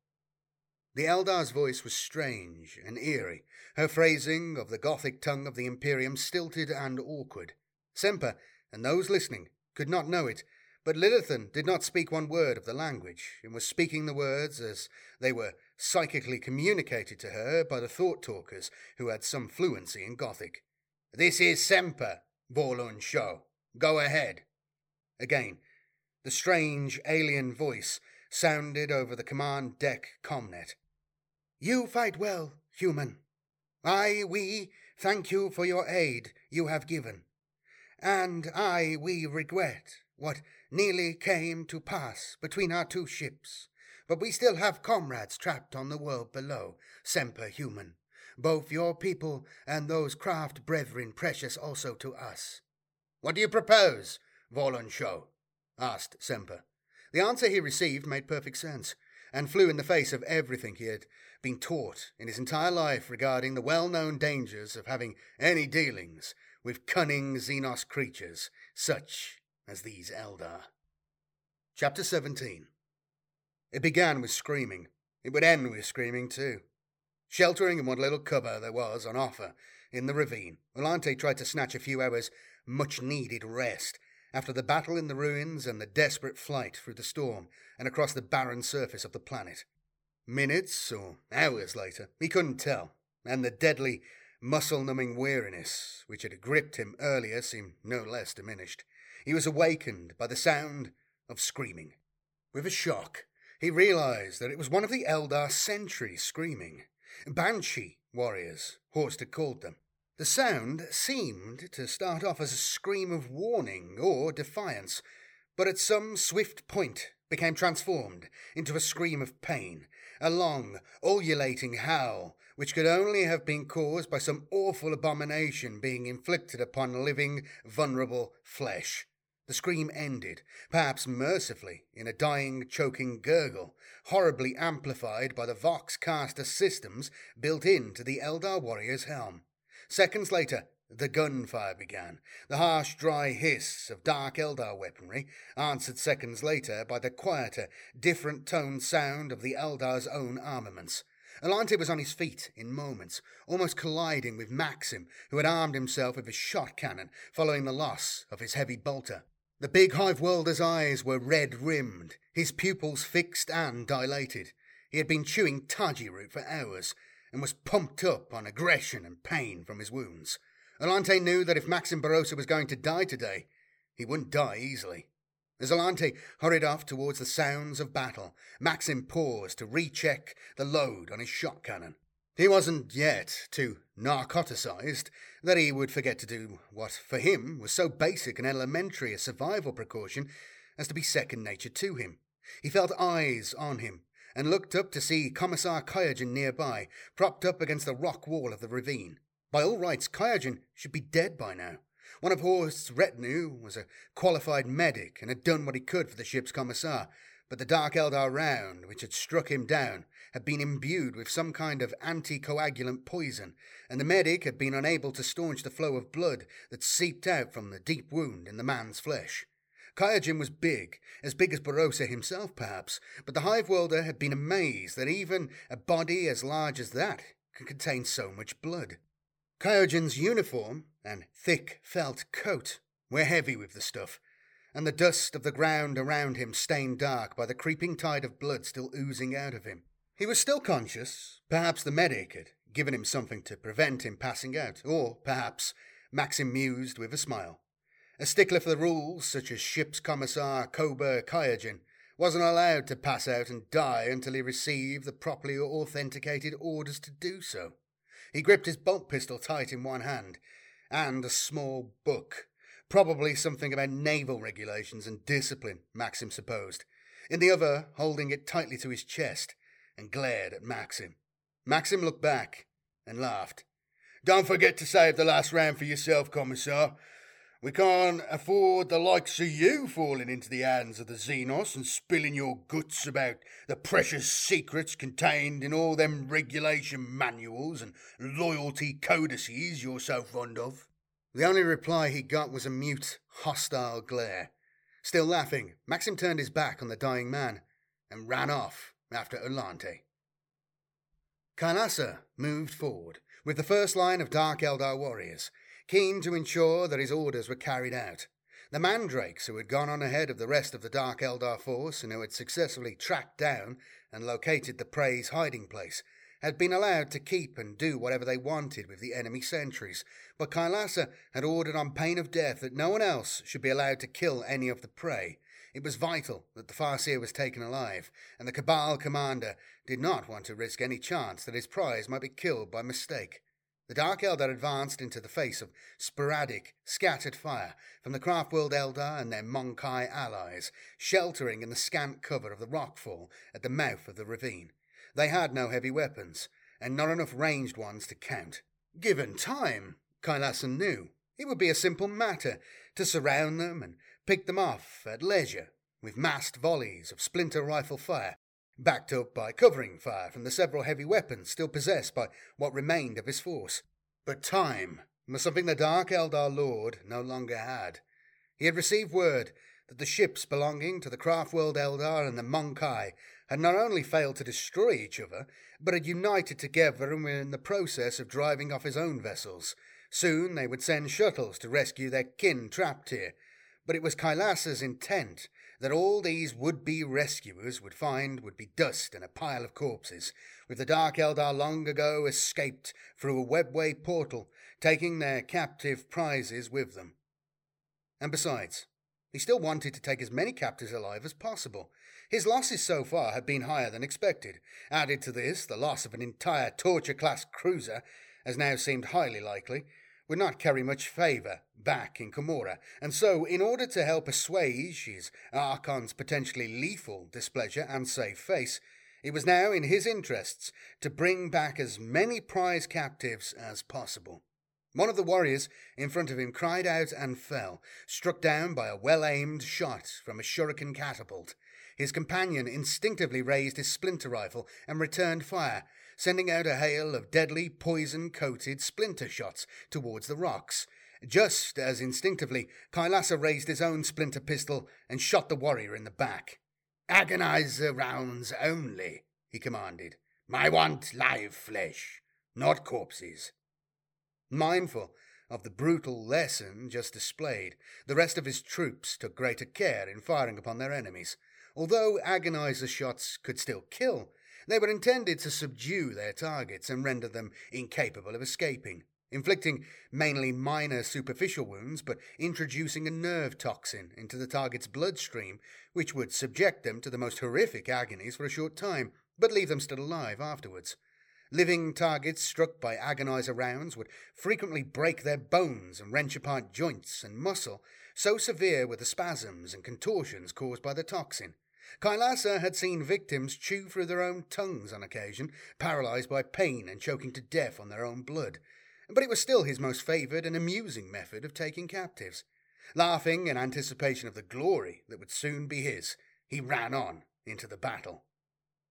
The Eldar's voice was strange and eerie, her phrasing of the Gothic tongue of the Imperium stilted and awkward. Semper, and those listening, could not know it, but Lilithan did not speak one word of the language, and was speaking the words as they were psychically communicated to her by the thought talkers who had some fluency in Gothic. This is Semper, Vorlon Show. Go ahead. Again, the strange alien voice sounded over the command deck comnet. You fight well, human. I, we, thank you for your aid you have given. And I, we regret what nearly came to pass between our two ships. But we still have comrades trapped on the world below, semper human. Both your people and those craft brethren precious also to us. What do you propose, Volonshow? Asked Semper. The answer he received made perfect sense, and flew in the face of everything he had been taught in his entire life regarding the well known dangers of having any dealings with cunning Xenos creatures, such as these Eldar. Chapter 17 It began with screaming. It would end with screaming, too. Sheltering in what little cover there was on offer in the ravine, Volante tried to snatch a few hours' much needed rest after the battle in the ruins and the desperate flight through the storm and across the barren surface of the planet. Minutes or hours later, he couldn't tell, and the deadly, muscle numbing weariness which had gripped him earlier seemed no less diminished. He was awakened by the sound of screaming. With a shock, he realized that it was one of the Eldar sentries screaming. Banshee warriors, Horst had called them. The sound seemed to start off as a scream of warning or defiance, but at some swift point became transformed into a scream of pain, a long, ululating howl which could only have been caused by some awful abomination being inflicted upon living, vulnerable flesh. The scream ended, perhaps mercifully, in a dying, choking gurgle, horribly amplified by the Vox caster systems built into the Eldar warrior's helm. Seconds later, the gunfire began, the harsh, dry hiss of dark Eldar weaponry, answered seconds later by the quieter, different toned sound of the Eldar's own armaments. Alante was on his feet in moments, almost colliding with Maxim, who had armed himself with a shot cannon following the loss of his heavy bolter. The big hive worlder's eyes were red rimmed, his pupils fixed and dilated. He had been chewing Taji root for hours, and was pumped up on aggression and pain from his wounds. Alante knew that if Maxim Barossa was going to die today, he wouldn't die easily. As Alante hurried off towards the sounds of battle, Maxim paused to recheck the load on his shot cannon. He wasn't yet too narcoticized that he would forget to do what, for him, was so basic and elementary a survival precaution as to be second nature to him. He felt eyes on him, and looked up to see Commissar Kyogen nearby, propped up against the rock wall of the ravine. By all rights, Kyogen should be dead by now. One of Horst's retinue was a qualified medic and had done what he could for the ship's commissar, but the Dark Eldar round, which had struck him down, had been imbued with some kind of anticoagulant poison, and the medic had been unable to staunch the flow of blood that seeped out from the deep wound in the man's flesh. Kyogen was big, as big as Barossa himself, perhaps, but the Hive Worlder had been amazed that even a body as large as that could contain so much blood. Kyogen's uniform and thick felt coat were heavy with the stuff, and the dust of the ground around him stained dark by the creeping tide of blood still oozing out of him. He was still conscious. Perhaps the medic had given him something to prevent him passing out, or perhaps, Maxim mused with a smile. A stickler for the rules, such as ship's commissar Koba Kayajin, wasn't allowed to pass out and die until he received the properly authenticated orders to do so. He gripped his bolt pistol tight in one hand, and a small book, probably something about naval regulations and discipline, Maxim supposed, in the other holding it tightly to his chest, and glared at Maxim. Maxim looked back and laughed. Don't forget to save the last round for yourself, Commissar. We can't afford the likes of you falling into the hands of the Xenos and spilling your guts about the precious secrets contained in all them regulation manuals and loyalty codices you're so fond of. The only reply he got was a mute, hostile glare. Still laughing, Maxim turned his back on the dying man and ran off after Alante. Kailasa moved forward with the first line of Dark Eldar warriors, keen to ensure that his orders were carried out. The mandrakes who had gone on ahead of the rest of the Dark Eldar force and who had successfully tracked down and located the prey's hiding place had been allowed to keep and do whatever they wanted with the enemy sentries, but Kailasa had ordered on pain of death that no one else should be allowed to kill any of the prey. It was vital that the Farseer was taken alive, and the Cabal commander did not want to risk any chance that his prize might be killed by mistake. The Dark Eldar advanced into the face of sporadic, scattered fire from the Craftworld Eldar and their Mon-keigh allies, sheltering in the scant cover of the rockfall at the mouth of the ravine. They had no heavy weapons, and not enough ranged ones to count. Given time, Kailasan knew, it would be a simple matter to surround them and pick them off at leisure with massed volleys of splinter rifle fire backed up by covering fire from the several heavy weapons still possessed by what remained of his force. But time was something the Dark Eldar Lord no longer had. He had received word that the ships belonging to the Craftworld Eldar and the Mon-keigh had not only failed to destroy each other, but had united together and were in the process of driving off his own vessels. Soon they would send shuttles to rescue their kin trapped here. But it was Kailasa's intent that all these would be rescuers would find would be dust and a pile of corpses, with the Dark Eldar long ago escaped through a webway portal, taking their captive prizes with them. And besides, he still wanted to take as many captives alive as possible. His losses so far had been higher than expected. Added to this, the loss of an entire torture class cruiser, as now seemed highly likely, would not carry much favour back in Commorragh, and so, in order to help assuage his Archon's potentially lethal displeasure and save face, it was now in his interests to bring back as many prize captives as possible. One of the warriors in front of him cried out and fell, struck down by a well aimed shot from a shuriken catapult. His companion instinctively raised his splinter rifle and returned fire, sending out a hail of deadly, poison coated splinter shots towards the rocks. Just as instinctively, Kailasa raised his own splinter pistol and shot the warrior in the back. Agonizer rounds only, he commanded. I want live flesh, not corpses. Mindful of the brutal lesson just displayed, the rest of his troops took greater care in firing upon their enemies. Although agonizer shots could still kill, they were intended to subdue their targets and render them incapable of escaping, inflicting mainly minor superficial wounds, but introducing a nerve toxin into the target's bloodstream, which would subject them to the most horrific agonies for a short time, but leave them still alive afterwards. Living targets struck by agonizer rounds would frequently break their bones and wrench apart joints and muscle, so severe were the spasms and contortions caused by the toxin. Kailasa had seen victims chew through their own tongues on occasion, paralyzed by pain and choking to death on their own blood. But it was still his most favoured and amusing method of taking captives. Laughing in anticipation of the glory that would soon be his, he ran on into the battle.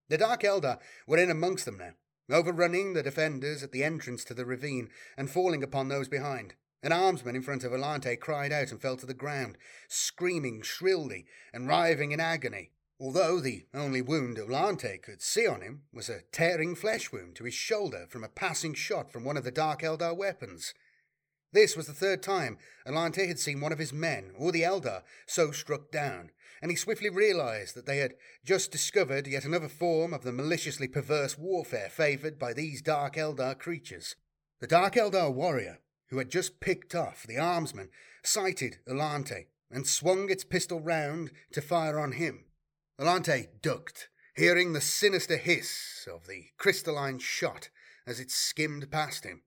The Dark Eldar were in amongst them now, overrunning the defenders at the entrance to the ravine and falling upon those behind. An armsman in front of Alante cried out and fell to the ground, screaming shrilly and writhing in agony although the only wound Alante could see on him was a tearing flesh wound to his shoulder from a passing shot from one of the Dark Eldar weapons. This was the third time Alante had seen one of his men, or the Eldar, so struck down, and he swiftly realized that they had just discovered yet another form of the maliciously perverse warfare favored by these Dark Eldar creatures. The Dark Eldar warrior, who had just picked off the armsman, sighted Alante and swung its pistol round to fire on him. Alante ducked, hearing the sinister hiss of the crystalline shot as it skimmed past him.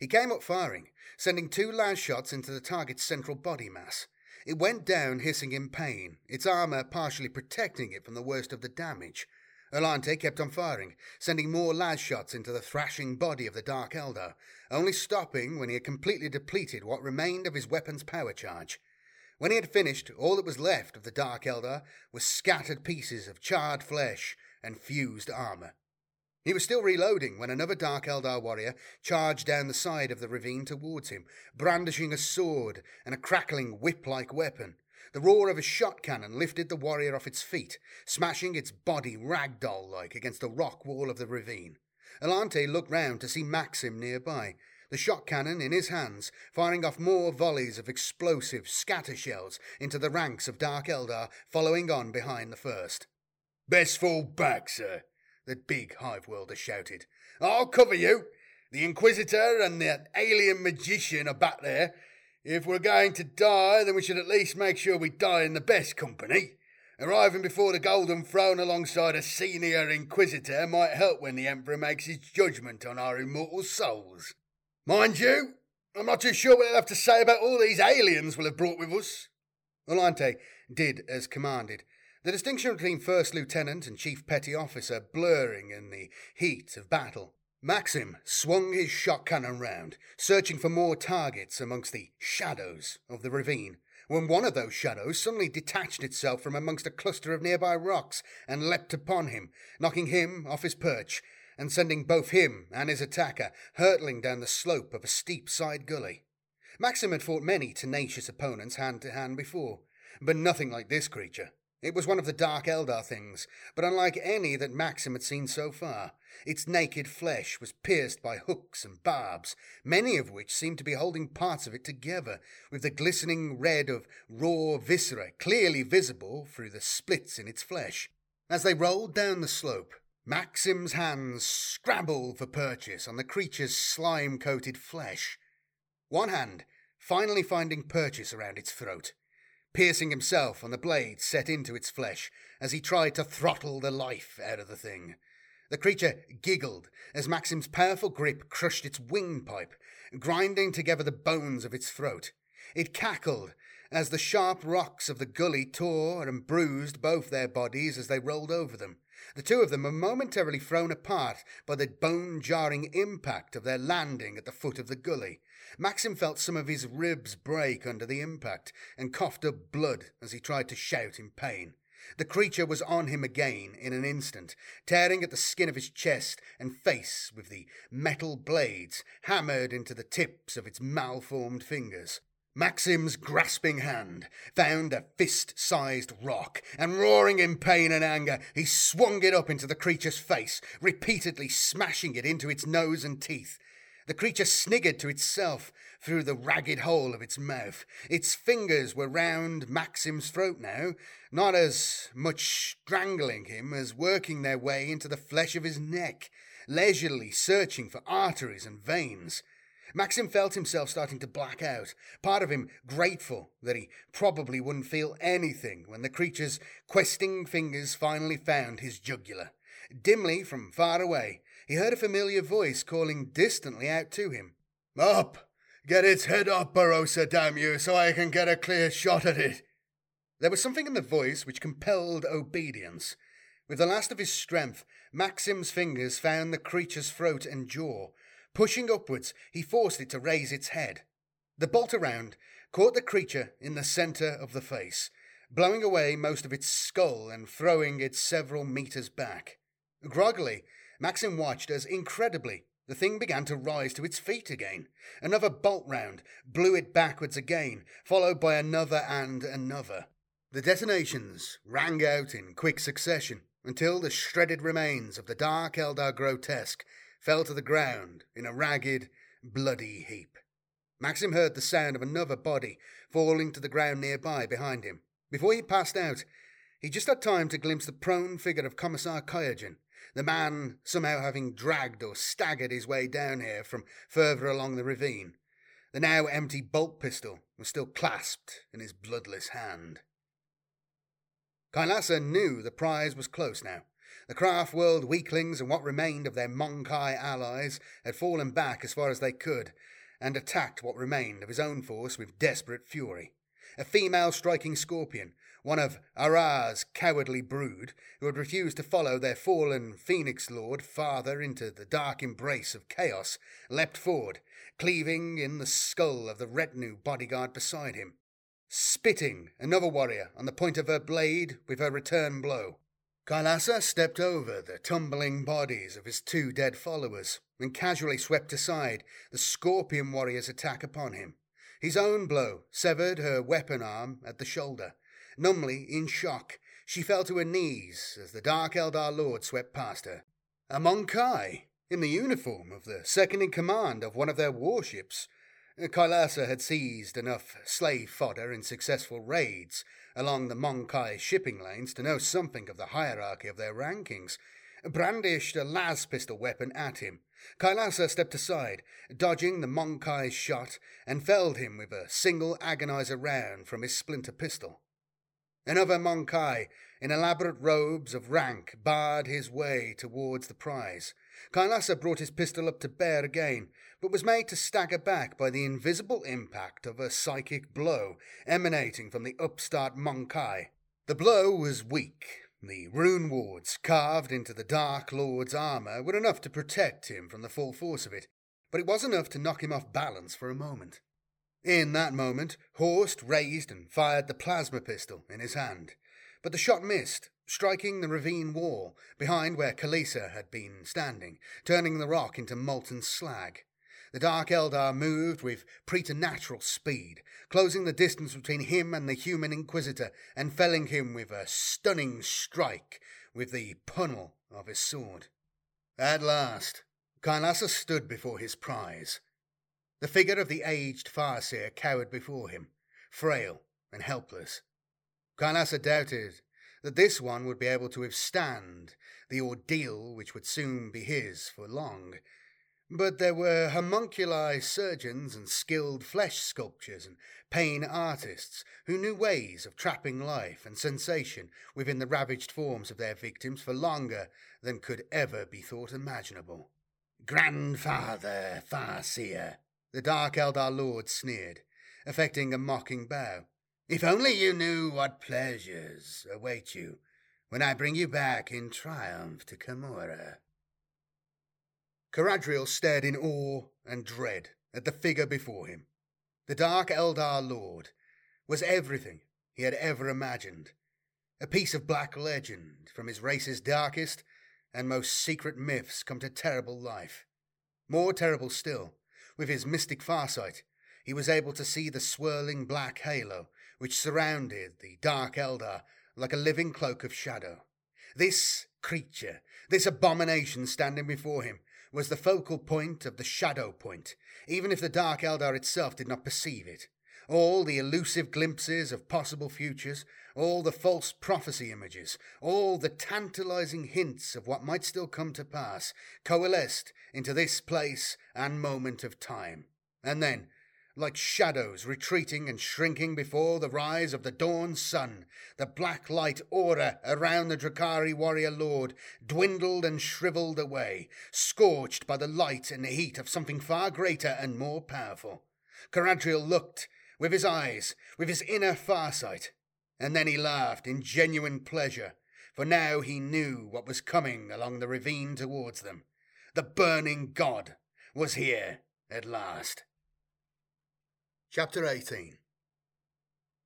He came up firing, sending two last shots into the target's central body mass. It went down hissing in pain, its armour partially protecting it from the worst of the damage. Alante kept on firing, sending more las shots into the thrashing body of the Dark Eldar, only stopping when he had completely depleted what remained of his weapon's power charge. When he had finished, all that was left of the Dark Eldar was scattered pieces of charred flesh and fused armour. He was still reloading when another Dark Eldar warrior charged down the side of the ravine towards him, brandishing a sword and a crackling whip like weapon. The roar of a shot cannon lifted the warrior off its feet, smashing its body ragdoll like against the rock wall of the ravine. Alante looked round to see Maxim nearby, the shot cannon in his hands, firing off more volleys of explosive scatter shells into the ranks of Dark Eldar following on behind the first. Best fall back, sir, the big hive worlder shouted. I'll cover you. The Inquisitor and the alien magician are back there. If we're going to die, then we should at least make sure we die in the best company. Arriving before the Golden Throne alongside a senior Inquisitor might help when the Emperor makes his judgment on our immortal souls. Mind you, I'm not too sure what they'll have to say about all these aliens we'll have brought with us. Alante did as commanded, the distinction between First Lieutenant and Chief Petty Officer blurring in the heat of battle. Maxim swung his shot cannon round, searching for more targets amongst the shadows of the ravine, when one of those shadows suddenly detached itself from amongst a cluster of nearby rocks and leapt upon him, knocking him off his perch and sending both him and his attacker hurtling down the slope of a steep side gully. Maxim had fought many tenacious opponents hand to hand before, but nothing like this creature. It was one of the Dark Eldar things, but unlike any that Maxim had seen so far. Its naked flesh was pierced by hooks and barbs, many of which seemed to be holding parts of it together, with the glistening red of raw viscera clearly visible through the splits in its flesh. As they rolled down the slope, Maxim's hands scrabbled for purchase on the creature's slime coated flesh. One hand finally finding purchase around its throat, piercing himself on the blade set into its flesh as he tried to throttle the life out of the thing. The creature giggled as Maxim's powerful grip crushed its windpipe, grinding together the bones of its throat. It cackled as the sharp rocks of the gully tore and bruised both their bodies as they rolled over them. The two of them were momentarily thrown apart by the bone jarring impact of their landing at the foot of the gully. Maxim felt some of his ribs break under the impact and coughed up blood as he tried to shout in pain. The creature was on him again in an instant, tearing at the skin of his chest and face with the metal blades hammered into the tips of its malformed fingers. Maxim's grasping hand found a fist sized rock, and roaring in pain and anger, he swung it up into the creature's face, repeatedly smashing it into its nose and teeth. The creature sniggered to itself through the ragged hole of its mouth. Its fingers were round Maxim's throat now, not as much strangling him as working their way into the flesh of his neck, leisurely searching for arteries and veins. Maxim felt himself starting to black out, part of him grateful that he probably wouldn't feel anything when the creature's questing fingers finally found his jugular. Dimly, from far away, he heard a familiar voice calling distantly out to him. Up! Get its head up, Barossa, damn you, so I can get a clear shot at it. There was something in the voice which compelled obedience. With the last of his strength, Maxim's fingers found the creature's throat and jaw, Pushing upwards, he forced it to raise its head. The bolt around caught the creature in the centre of the face, blowing away most of its skull and throwing it several metres back. Groggily, Maxim watched as, incredibly, the thing began to rise to its feet again. Another bolt round blew it backwards again, followed by another and another. The detonations rang out in quick succession until the shredded remains of the dark Eldar grotesque fell to the ground in a ragged, bloody heap. Maxim heard the sound of another body falling to the ground nearby behind him. Before he passed out, he just had time to glimpse the prone figure of Commissar Kayajin, the man somehow having dragged or staggered his way down here from further along the ravine. The now empty bolt pistol was still clasped in his bloodless hand. Kailasa knew the prize was close now. The craft world weaklings and what remained of their Mon-keigh allies had fallen back as far as they could, and attacked what remained of his own force with desperate fury. A female striking scorpion, one of Arhra's cowardly brood, who had refused to follow their fallen Phoenix Lord farther into the dark embrace of chaos, leapt forward, cleaving in the skull of the retinue bodyguard beside him, spitting another warrior on the point of her blade with her return blow. Kailasa stepped over the tumbling bodies of his two dead followers and casually swept aside the scorpion warrior's attack upon him. His own blow severed her weapon arm at the shoulder. Numbly, in shock, she fell to her knees as the Dark Eldar Lord swept past her. A Mon-keigh, in the uniform of the second in command of one of their warships. Kailasa had seized enough slave fodder in successful raids along the Mon-keigh shipping lanes to know something of the hierarchy of their rankings, brandished a las pistol weapon at him. Kailasa stepped aside, dodging the Mon-keigh's shot, and felled him with a single agonizer round from his splinter pistol. Another Mon-keigh, in elaborate robes of rank, barred his way towards the prize. Kailasa brought his pistol up to bear again, but was made to stagger back by the invisible impact of a psychic blow emanating from the upstart Mon-keigh. The blow was weak. The rune wards carved into the Dark Lord's armour were enough to protect him from the full force of it, but it was enough to knock him off balance for a moment. In that moment, Horst raised and fired the plasma pistol in his hand, but the shot missed, striking the ravine wall behind where Kailasa had been standing, turning the rock into molten slag. The Dark Eldar moved with preternatural speed, closing the distance between him and the human Inquisitor and felling him with a stunning strike with the pommel of his sword. At last, Kailasa stood before his prize. The figure of the aged Farseer cowered before him, frail and helpless. Kailasa doubted that this one would be able to withstand the ordeal which would soon be his for long, but there were homunculi surgeons and skilled flesh sculptors and pain artists who knew ways of trapping life and sensation within the ravaged forms of their victims for longer than could ever be thought imaginable. Grandfather Farseer, the Dark Eldar Lord sneered, affecting a mocking bow. If only you knew what pleasures await you when I bring you back in triumph to Commorragh. Caradriel stared in awe and dread at the figure before him. The Dark Eldar Lord was everything he had ever imagined. A piece of black legend from his race's darkest and most secret myths come to terrible life. More terrible still, with his mystic farsight, he was able to see the swirling black halo which surrounded the Dark Eldar like a living cloak of shadow. This creature, this abomination standing before him, was the focal point of the shadow point, even if the Dark Eldar itself did not perceive it. All the elusive glimpses of possible futures, all the false prophecy images, all the tantalizing hints of what might still come to pass, coalesced into this place and moment of time. And then, like shadows retreating and shrinking before the rise of the dawn sun. The black light aura around the Drukhari warrior lord dwindled and shriveled away, scorched by the light and the heat of something far greater and more powerful. Caradriel looked, with his eyes, with his inner farsight, and then he laughed in genuine pleasure, for now he knew what was coming along the ravine towards them. The burning god was here at last. Chapter 18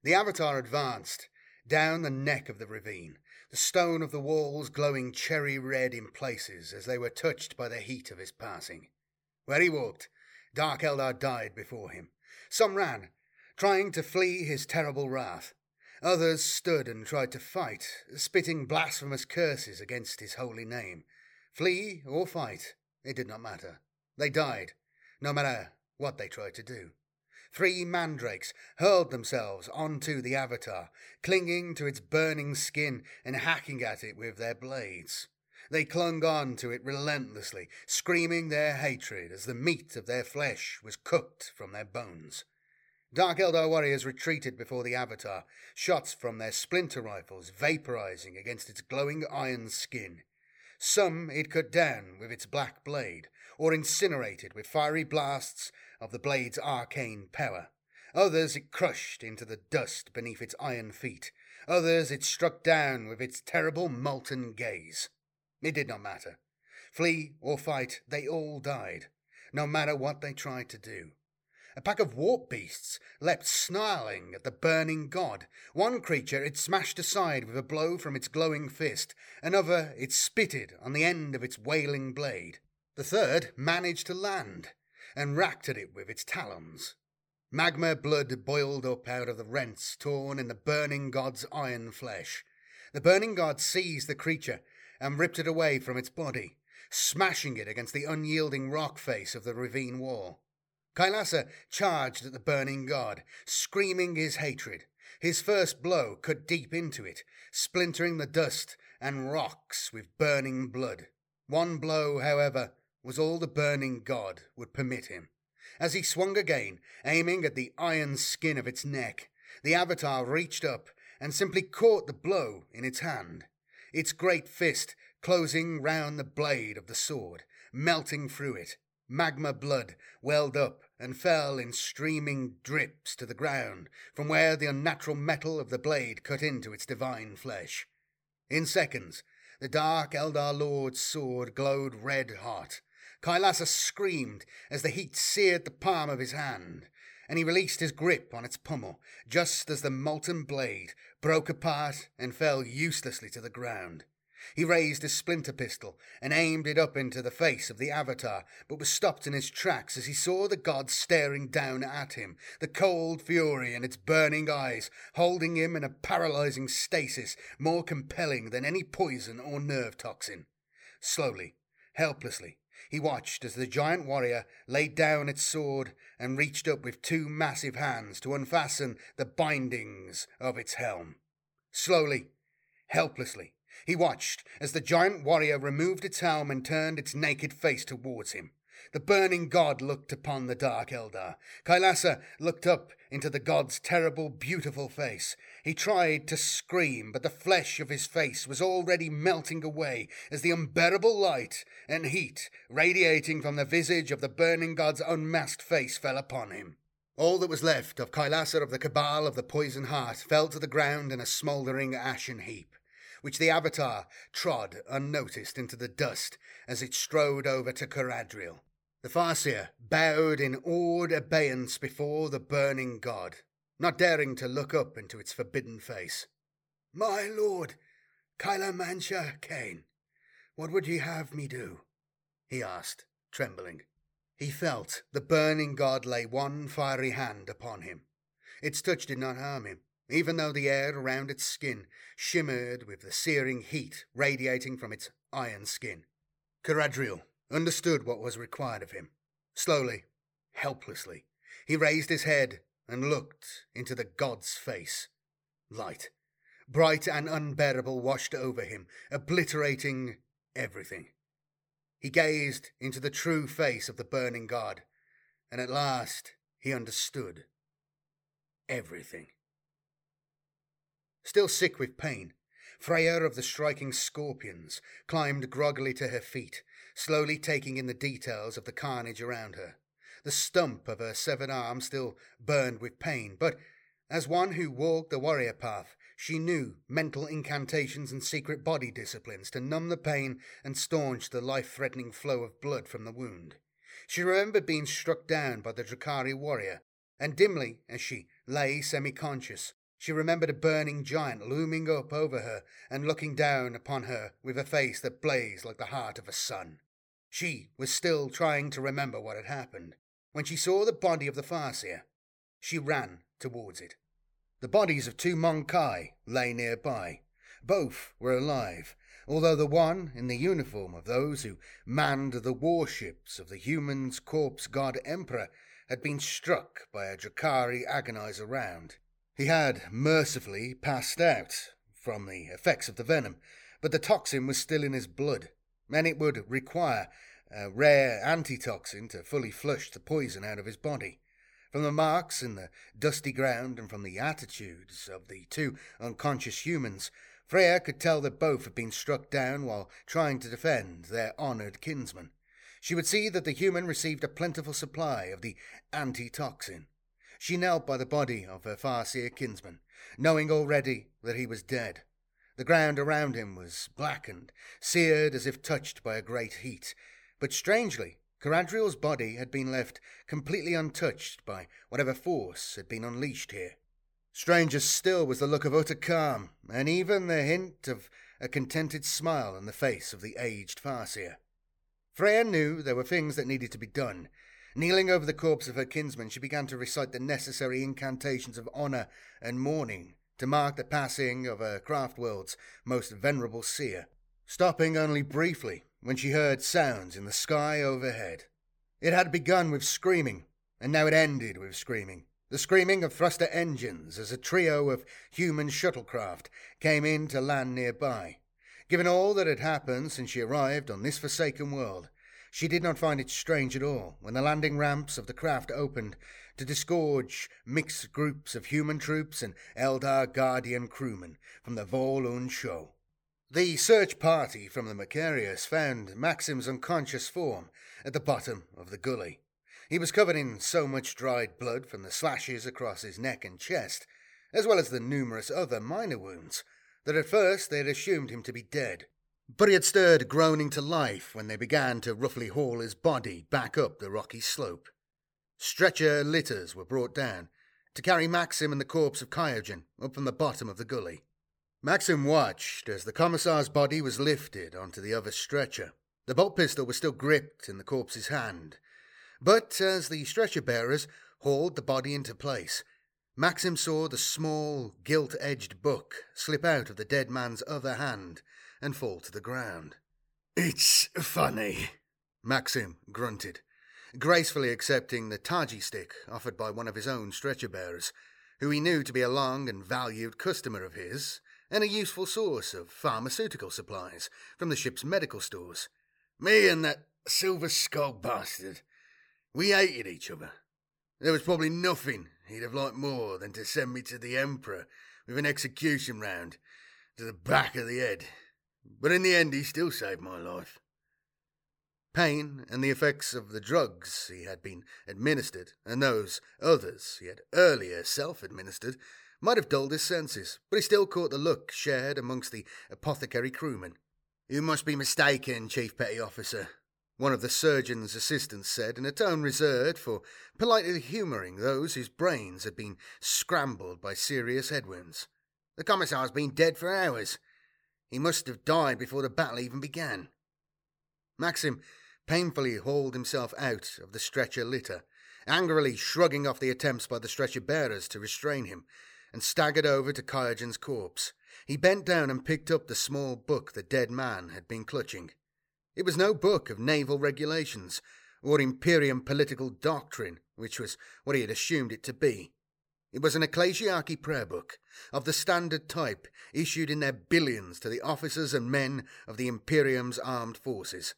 The Avatar advanced down the neck of the ravine, the stone of the walls glowing cherry red in places as they were touched by the heat of his passing. Where he walked, Dark Eldar died before him. Some ran, trying to flee his terrible wrath. Others stood and tried to fight, spitting blasphemous curses against his holy name. Flee or fight, it did not matter. They died, no matter what they tried to do. Three mandrakes hurled themselves onto the avatar, clinging to its burning skin and hacking at it with their blades. They clung on to it relentlessly, screaming their hatred as the meat of their flesh was cooked from their bones. Dark Eldar warriors retreated before the Avatar, shots from their splinter rifles vaporizing against its glowing iron skin. Some it cut down with its black blade, or incinerated with fiery blasts of the blade's arcane power. Others it crushed into the dust beneath its iron feet. Others it struck down with its terrible molten gaze. It did not matter. Flee or fight, they all died, no matter what they tried to do. A pack of warp beasts leapt snarling at the burning god. One creature it smashed aside with a blow from its glowing fist, another it spitted on the end of its wailing blade. The third managed to land and racked at it with its talons. Magma blood boiled up out of the rents torn in the burning god's iron flesh. The burning god seized the creature and ripped it away from its body, smashing it against the unyielding rock face of the ravine wall. Kailasa charged at the burning god, screaming his hatred. His first blow cut deep into it, splintering the dust and rocks with burning blood. One blow, however, was all the burning god would permit him. As he swung again, aiming at the iron skin of its neck, the avatar reached up and simply caught the blow in its hand its great fist closing round the blade of the sword, melting through it. Magma blood welled up and fell in streaming drips to the ground from where the unnatural metal of the blade cut into its divine flesh. In seconds, the dark Eldar Lord's sword glowed red hot. Kailasa screamed as the heat seared the palm of his hand, and he released his grip on its pommel just as the molten blade broke apart and fell uselessly to the ground. He raised his splinter pistol and aimed it up into the face of the Avatar, but was stopped in his tracks as he saw the god staring down at him, the cold fury in its burning eyes, holding him in a paralyzing stasis more compelling than any poison or nerve toxin. Slowly, helplessly, he watched as the giant warrior laid down its sword and reached up with two massive hands to unfasten the bindings of its helm. Slowly, helplessly, he watched as the giant warrior removed its helm and turned its naked face towards him. The burning god looked upon the dark Eldar. Kailasa looked up into the god's terrible, beautiful face. He tried to scream, but the flesh of his face was already melting away as the unbearable light and heat radiating from the visage of the burning god's unmasked face fell upon him. All that was left of Kailasa of the Cabal of the Poison Heart fell to the ground in a smouldering ashen heap which the Avatar trod unnoticed into the dust as it strode over to Caradriel. The Farseer bowed in awed abeyance before the burning god, not daring to look up into its forbidden face. My lord, Khaela Mensha Khaine, what would ye have me do? he asked, trembling. He felt the burning god lay one fiery hand upon him. Its touch did not harm him, even though the air around its skin shimmered with the searing heat radiating from its iron skin. Caradriel understood what was required of him. Slowly, helplessly, he raised his head and looked into the god's face. Light, bright and unbearable, washed over him, obliterating everything. He gazed into the true face of the burning god, and at last he understood everything. Still sick with pain, Freya of the striking scorpions climbed groggily to her feet, slowly taking in the details of the carnage around her. The stump of her severed arm still burned with pain, but as one who walked the warrior path, she knew mental incantations and secret body disciplines to numb the pain and staunch the life threatening flow of blood from the wound. She remembered being struck down by the Drukhari warrior, and dimly, as she lay semi conscious, she remembered a burning giant looming up over her and looking down upon her with a face that blazed like the heart of a sun. She was still trying to remember what had happened when she saw the body of the Farseer. She ran towards it. The bodies of two Mon-keigh lay nearby. Both were alive. although the one in the uniform of those who manned the warships of the human's corpse god Emperor had been struck by a Drukhari agonizer round. He had mercifully passed out from the effects of the venom, but the toxin was still in his blood, and it would require a rare antitoxin to fully flush the poison out of his body. From the marks in the dusty ground and from the attitudes of the two unconscious humans, Freya could tell that both had been struck down while trying to defend their honoured kinsman. She would see that the human received a plentiful supply of the antitoxin. She knelt by the body of her Farseer kinsman, knowing already that he was dead. The ground around him was blackened, seared as if touched by a great heat, but strangely, Caradriel's body had been left completely untouched by whatever force had been unleashed here. Stranger still was the look of utter calm, and even the hint of a contented smile on the face of the aged Farseer. Freya knew there were things that needed to be done. Kneeling over the corpse of her kinsman, she began to recite the necessary incantations of honour and mourning to mark the passing of her craftworld's most venerable seer, stopping only briefly when she heard sounds in the sky overhead. It had begun with screaming, and now it ended with screaming. The screaming of thruster engines as a trio of human shuttlecraft came in to land nearby. Given all that had happened since she arrived on this forsaken world, she did not find it strange at all when the landing ramps of the craft opened to disgorge mixed groups of human troops and Eldar Guardian crewmen from the Volund show. The search party from the Macarius found Maxim's unconscious form at the bottom of the gully. He was covered in so much dried blood from the slashes across his neck and chest, as well as the numerous other minor wounds, that at first they had assumed him to be dead. But he had stirred groaning to life when they began to roughly haul his body back up the rocky slope. Stretcher litters were brought down to carry Maxim and the corpse of Kyogen up from the bottom of the gully. Maxim watched as the commissar's body was lifted onto the other stretcher. The bolt pistol was still gripped in the corpse's hand, but as the stretcher bearers hauled the body into place, Maxim saw the small, gilt edged book slip out of the dead man's other hand and fall to the ground. It's funny, Maxim grunted, gracefully accepting the Taji stick offered by one of his own stretcher bearers, who he knew to be a long and valued customer of his and a useful source of pharmaceutical supplies from the ship's medical stores. Me and that silver skull bastard we hated each other. There was probably nothing he'd have liked more than to send me to the Emperor with an execution round to the back of the head. But in the end, he still saved my life. Pain and the effects of the drugs he had been administered, and those others he had earlier self administered, might have dulled his senses, but he still caught the look shared amongst the apothecary crewmen. You must be mistaken, Chief Petty Officer, one of the surgeon's assistants said in a tone reserved for politely humouring those whose brains had been scrambled by serious headwinds. The commissar's been dead for hours. He must have died before the battle even began. Maxim painfully hauled himself out of the stretcher litter, angrily shrugging off the attempts by the stretcher bearers to restrain him, and staggered over to Kyogen's corpse. He bent down and picked up the small book the dead man had been clutching. It was no book of naval regulations or Imperium political doctrine, which was what he had assumed it to be. It was an ecclesiarchy prayer book of the standard type issued in their billions to the officers and men of the Imperium's armed forces.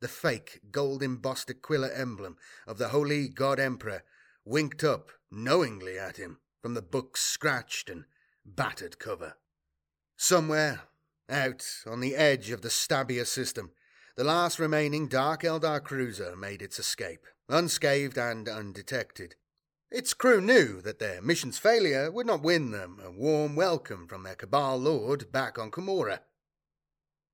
The fake gold embossed Aquila emblem of the holy god emperor winked up knowingly at him from the book's scratched and battered cover. Somewhere, out on the edge of the Stabia system, the last remaining Dark Eldar cruiser made its escape, unscathed and undetected. Its crew knew that their mission's failure would not win them a warm welcome from their Cabal lord back on Commorragh.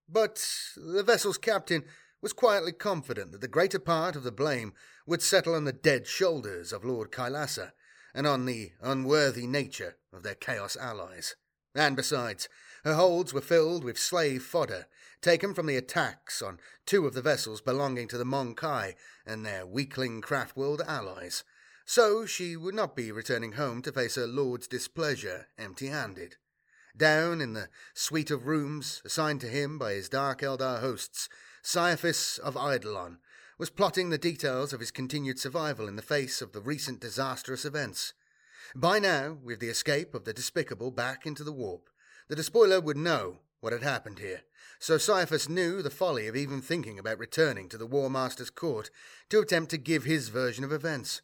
But the vessel's captain was quietly confident that the greater part of the blame would settle on the dead shoulders of Lord Kailasa and on the unworthy nature of their Chaos allies. And besides, her holds were filled with slave fodder taken from the attacks on two of the vessels belonging to the Mon-keigh and their weakling craftworld allies, so she would not be returning home to face her lord's displeasure empty handed. down in the suite of rooms assigned to him by his Dark Eldar hosts, Caiaphas of Eidolon was plotting the details of his continued survival in the face of the recent disastrous events. By now, with the escape of the despicable back into the warp, the despoiler would know what had happened here, so Caiaphas knew the folly of even thinking about returning to the War Master's court to attempt to give his version of events.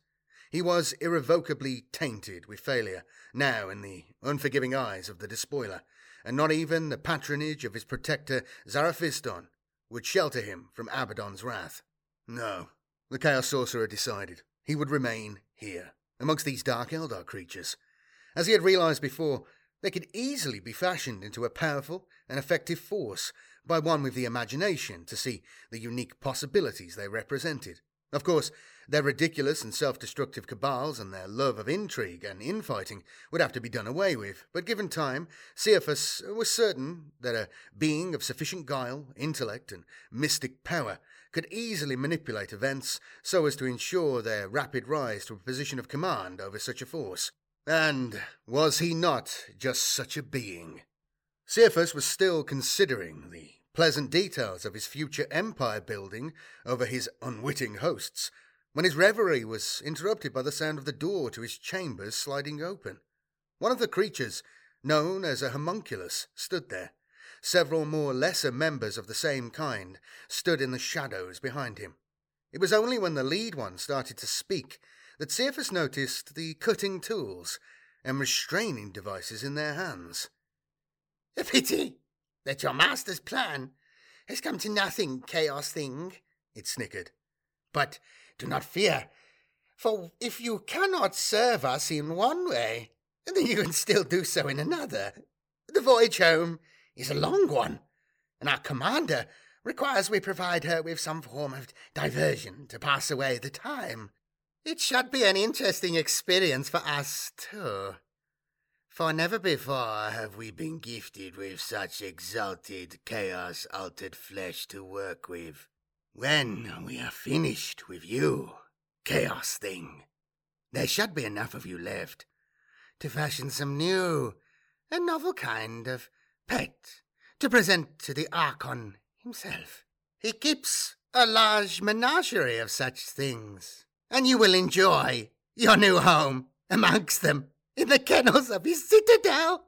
He was irrevocably tainted with failure, now in the unforgiving eyes of the despoiler, and not even the patronage of his protector Zaraphiston would shelter him from Abaddon's wrath. No, the Chaos Sorcerer decided he would remain here, amongst these Dark Eldar creatures. As he had realized before, they could easily be fashioned into a powerful and effective force by one with the imagination to see the unique possibilities they represented. Of course, their ridiculous and self destructive cabals and their love of intrigue and infighting would have to be done away with, but given time, Caiaphas was certain that a being of sufficient guile, intellect, and mystic power could easily manipulate events so as to ensure their rapid rise to a position of command over such a force. And was he not just such a being? Caiaphas was still considering the pleasant details of his future empire building over his unwitting hosts when his reverie was interrupted by the sound of the door to his chambers sliding open. One of the creatures, known as a homunculus, stood there, Several more lesser members of the same kind stood in the shadows behind him. It was only when the lead one started to speak that Caiaphas noticed the cutting tools and restraining devices in their hands. A pity that your master's plan has come to nothing, Chaos Thing, it snickered. But do not fear, for if you cannot serve us in one way, then you can still do so in another. The voyage home is a long one, and our commander requires we provide her with some form of diversion to pass away the time. It should be an interesting experience for us, too. For never before have we been gifted with such exalted, chaos altered flesh to work with. When we are finished with you, Chaos Thing, there should be enough of you left to fashion some new and novel kind of pet to present to the Archon himself. He keeps a large menagerie of such things, and you will enjoy your new home amongst them in the kennels of his citadel.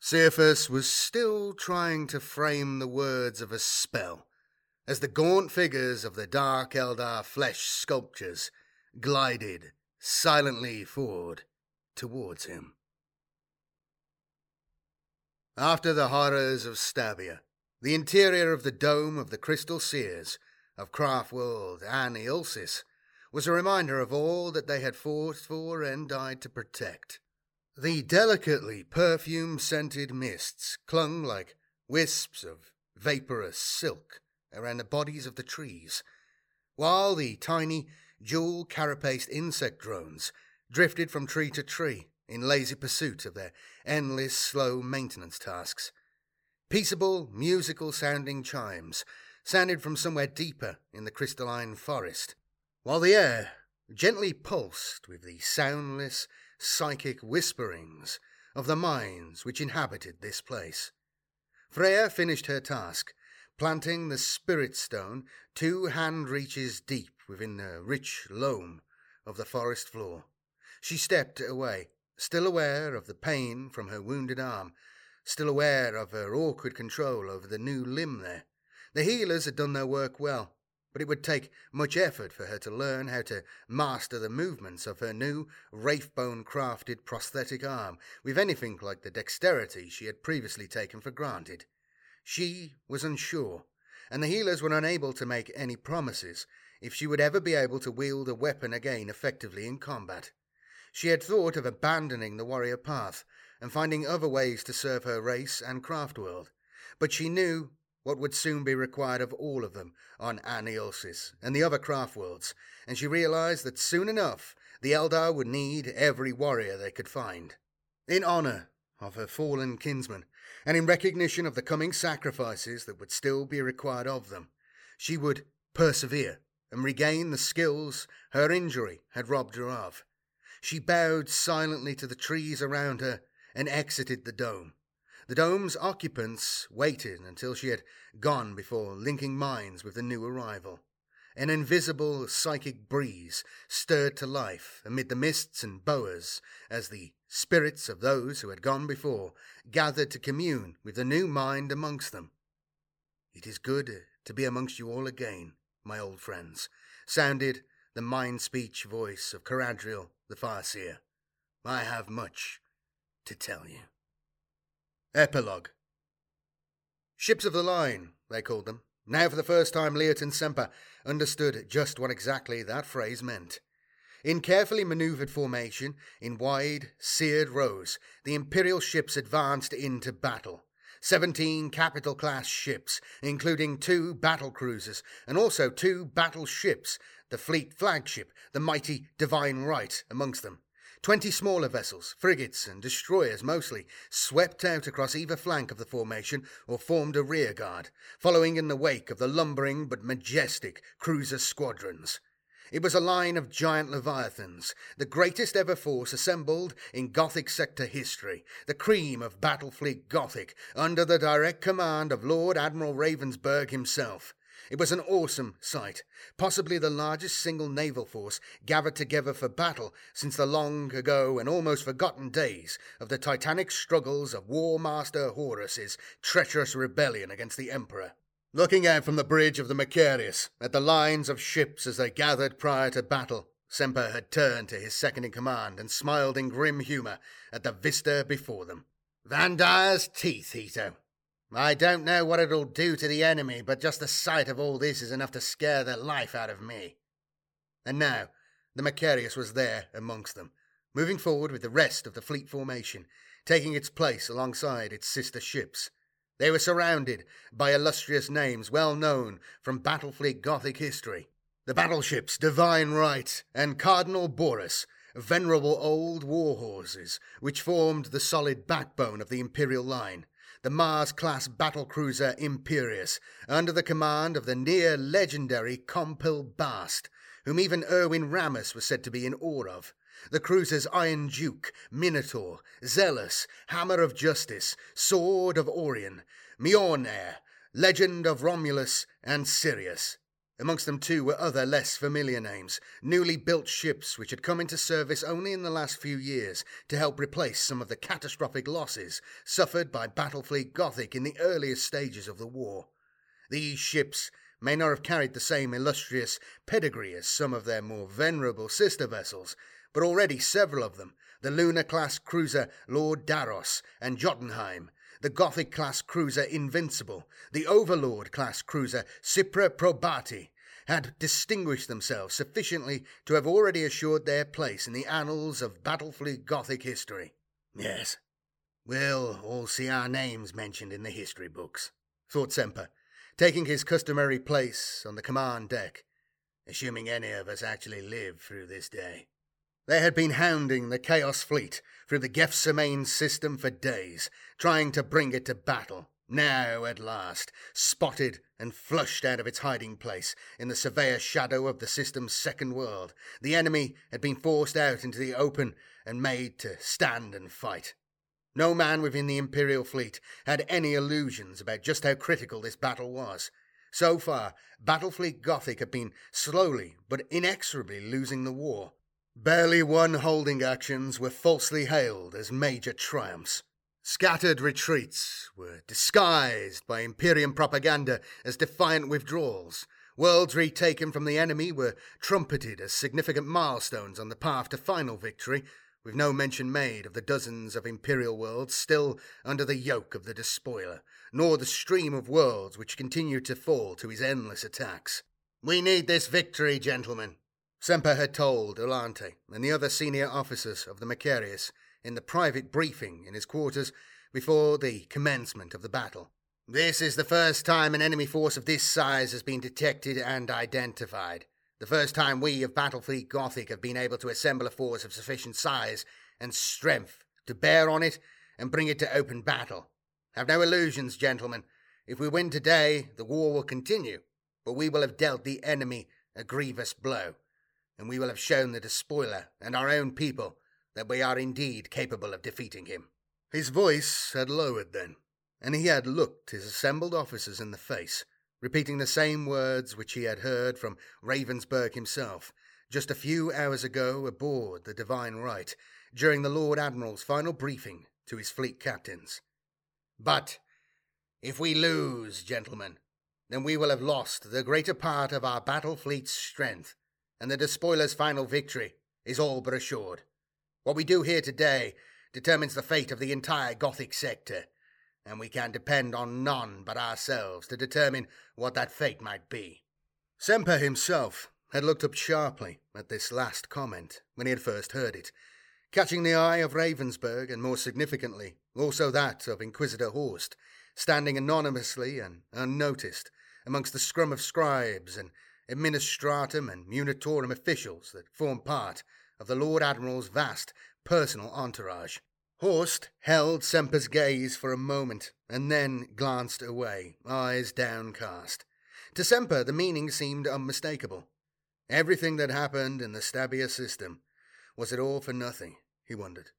Caiaphas was still trying to frame the words of a spell as the gaunt figures of the Dark Eldar flesh sculptures glided silently forward towards him. After the horrors of Stabia, the interior of the dome of the Crystal Seers of Craftworld and Eolsis was a reminder of all that they had fought for and died to protect. The delicately perfume scented mists clung like wisps of vaporous silk around the bodies of the trees, while the tiny, jewel carapaced insect drones drifted from tree to tree, in lazy pursuit of their endless slow maintenance tasks. Peaceable, musical sounding chimes sounded from somewhere deeper in the crystalline forest, while the air gently pulsed with the soundless, psychic whisperings of the minds which inhabited this place. Freya finished her task, planting the spirit stone two hand reaches deep within the rich loam of the forest floor. She stepped away, still aware of the pain from her wounded arm, still aware of her awkward control over the new limb there. The healers had done their work well, but it would take much effort for her to learn how to master the movements of her new wraithbone crafted prosthetic arm with anything like the dexterity she had previously taken for granted. She was unsure, and the healers were unable to make any promises if she would ever be able to wield a weapon again effectively in combat. She had thought of abandoning the warrior path and finding other ways to serve her race and craft world, but she knew what would soon be required of all of them on Aneosis and the other craft worlds, and she realized that soon enough the Eldar would need every warrior they could find. In honor of her fallen kinsman, and in recognition of the coming sacrifices that would still be required of them, she would persevere and regain the skills her injury had robbed her of. She bowed silently to the trees around her and exited the dome. The dome's occupants waited until she had gone before linking minds with the new arrival. An invisible psychic breeze stirred to life amid the mists and boas as the spirits of those who had gone before gathered to commune with the new mind amongst them. It is good to be amongst you all again, my old friends, sounded the mind speech voice of Caradriel the Farseer. I have much to tell you. Epilogue Ships of the Line, they called them. Now, for the first time, Leoton Semper understood just what exactly that phrase meant. In carefully manoeuvred formation, in wide, seared rows, the Imperial ships advanced into battle. Seventeen capital class ships, including two battle cruisers and also two battleships, the fleet flagship, the mighty Divine Right, amongst them. Twenty smaller vessels, frigates and destroyers mostly, swept out across either flank of the formation or formed a rearguard, following in the wake of the lumbering but majestic cruiser squadrons. It was a line of giant leviathans, the greatest ever force assembled in Gothic sector history, the cream of Battlefleet Gothic, under the direct command of Lord Admiral Ravensburg himself. It was an awesome sight, possibly the largest single naval force gathered together for battle since the long ago and almost forgotten days of the titanic struggles of War Master Horus's treacherous rebellion against the Emperor. Looking out from the bridge of the Macarius at the lines of ships as they gathered prior to battle, Semper had turned to his second in command and smiled in grim humour at the vista before them. Vandire's teeth, Heato, I don't know what it'll do to the enemy, but just the sight of all this is enough to scare the life out of me. And now, the Macarius was there amongst them, moving forward with the rest of the fleet formation, taking its place alongside its sister ships. They were surrounded by illustrious names well known from Battlefleet Gothic history. The battleships Divine Right and Cardinal Boris, venerable old war horses, which formed the solid backbone of the Imperial line the Mars class battlecruiser Imperius, under the command of the near legendary Compil Bast, whom even Erwin Rammus was said to be in awe of. The cruisers Iron Duke, Minotaur, Zealous, Hammer of Justice, Sword of Orion, Mjolnir, Legend of Romulus, and Sirius. Amongst them, too, were other less familiar names, newly built ships which had come into service only in the last few years to help replace some of the catastrophic losses suffered by Battlefleet Gothic in the earliest stages of the war. These ships may not have carried the same illustrious pedigree as some of their more venerable sister vessels, but already several of them, the Lunar class cruiser Lord Daros and Jotunheim, the Gothic class cruiser Invincible, the Overlord class cruiser Cypra Probati, had distinguished themselves sufficiently to have already assured their place in the annals of Battlefleet Gothic history. Yes, we'll all see our names mentioned in the history books, thought Semper, taking his customary place on the command deck, assuming any of us actually live through this day. They had been hounding the Chaos Fleet through the Gethsemane system for days, trying to bring it to battle. Now, at last, spotted and flushed out of its hiding place in the severe shadow of the system's second world, the enemy had been forced out into the open and made to stand and fight. No man within the Imperial fleet had any illusions about just how critical this battle was. So far, Battlefleet Gothic had been slowly but inexorably losing the war, Barely won holding actions were falsely hailed as major triumphs. Scattered retreats were disguised by Imperium propaganda as defiant withdrawals. Worlds retaken from the enemy were trumpeted as significant milestones on the path to final victory, with no mention made of the dozens of Imperial worlds still under the yoke of the despoiler, nor the stream of worlds which continued to fall to his endless attacks. We need this victory, gentlemen, Semper had told Alante and the other senior officers of the Macarius in the private briefing in his quarters before the commencement of the battle. This is the first time an enemy force of this size has been detected and identified. The first time we of Battlefleet Gothic have been able to assemble a force of sufficient size and strength to bear on it and bring it to open battle. Have no illusions, gentlemen. If we win today, the war will continue, but we will have dealt the enemy a grievous blow and we will have shown the despoiler and our own people that we are indeed capable of defeating him. His voice had lowered then, and he had looked his assembled officers in the face, repeating the same words which he had heard from Ravensburg himself just a few hours ago aboard the Divine Right during the Lord Admiral's final briefing to his fleet captains. But if we lose, gentlemen, then we will have lost the greater part of our battle fleet's strength, and the despoiler's final victory is all but assured. What we do here today determines the fate of the entire Gothic sector, and we can depend on none but ourselves to determine what that fate might be. Semper himself had looked up sharply at this last comment when he had first heard it, catching the eye of Ravensburg and more significantly also that of Inquisitor Horst, standing anonymously and unnoticed amongst the scrum of scribes and administratum and munitorum officials that formed part of the Lord Admiral's vast personal entourage. Horst held Semper's gaze for a moment and then glanced away, eyes downcast. To Semper, the meaning seemed unmistakable. Everything that happened in the Stabia system, was it all for nothing, he wondered?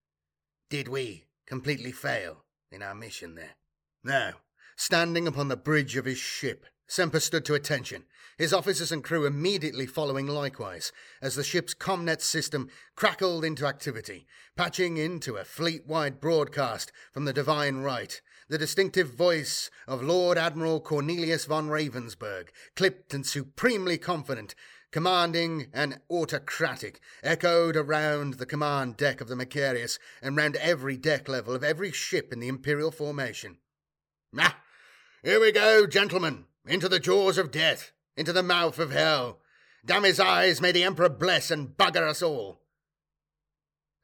Did we completely fail in our mission there? Now, standing upon the bridge of his ship, Semper stood to attention, his officers and crew immediately following likewise, as the ship's comnet system crackled into activity, patching into a fleet wide broadcast from the Divine Right, the distinctive voice of Lord Admiral Cornelius von Ravensburg, clipped and supremely confident, commanding and autocratic, echoed around the command deck of the Macarius and round every deck level of every ship in the Imperial formation. Ah, here we go, gentlemen, into the jaws of death, into the mouth of hell. Damn his eyes, may the Emperor bless and bugger us all.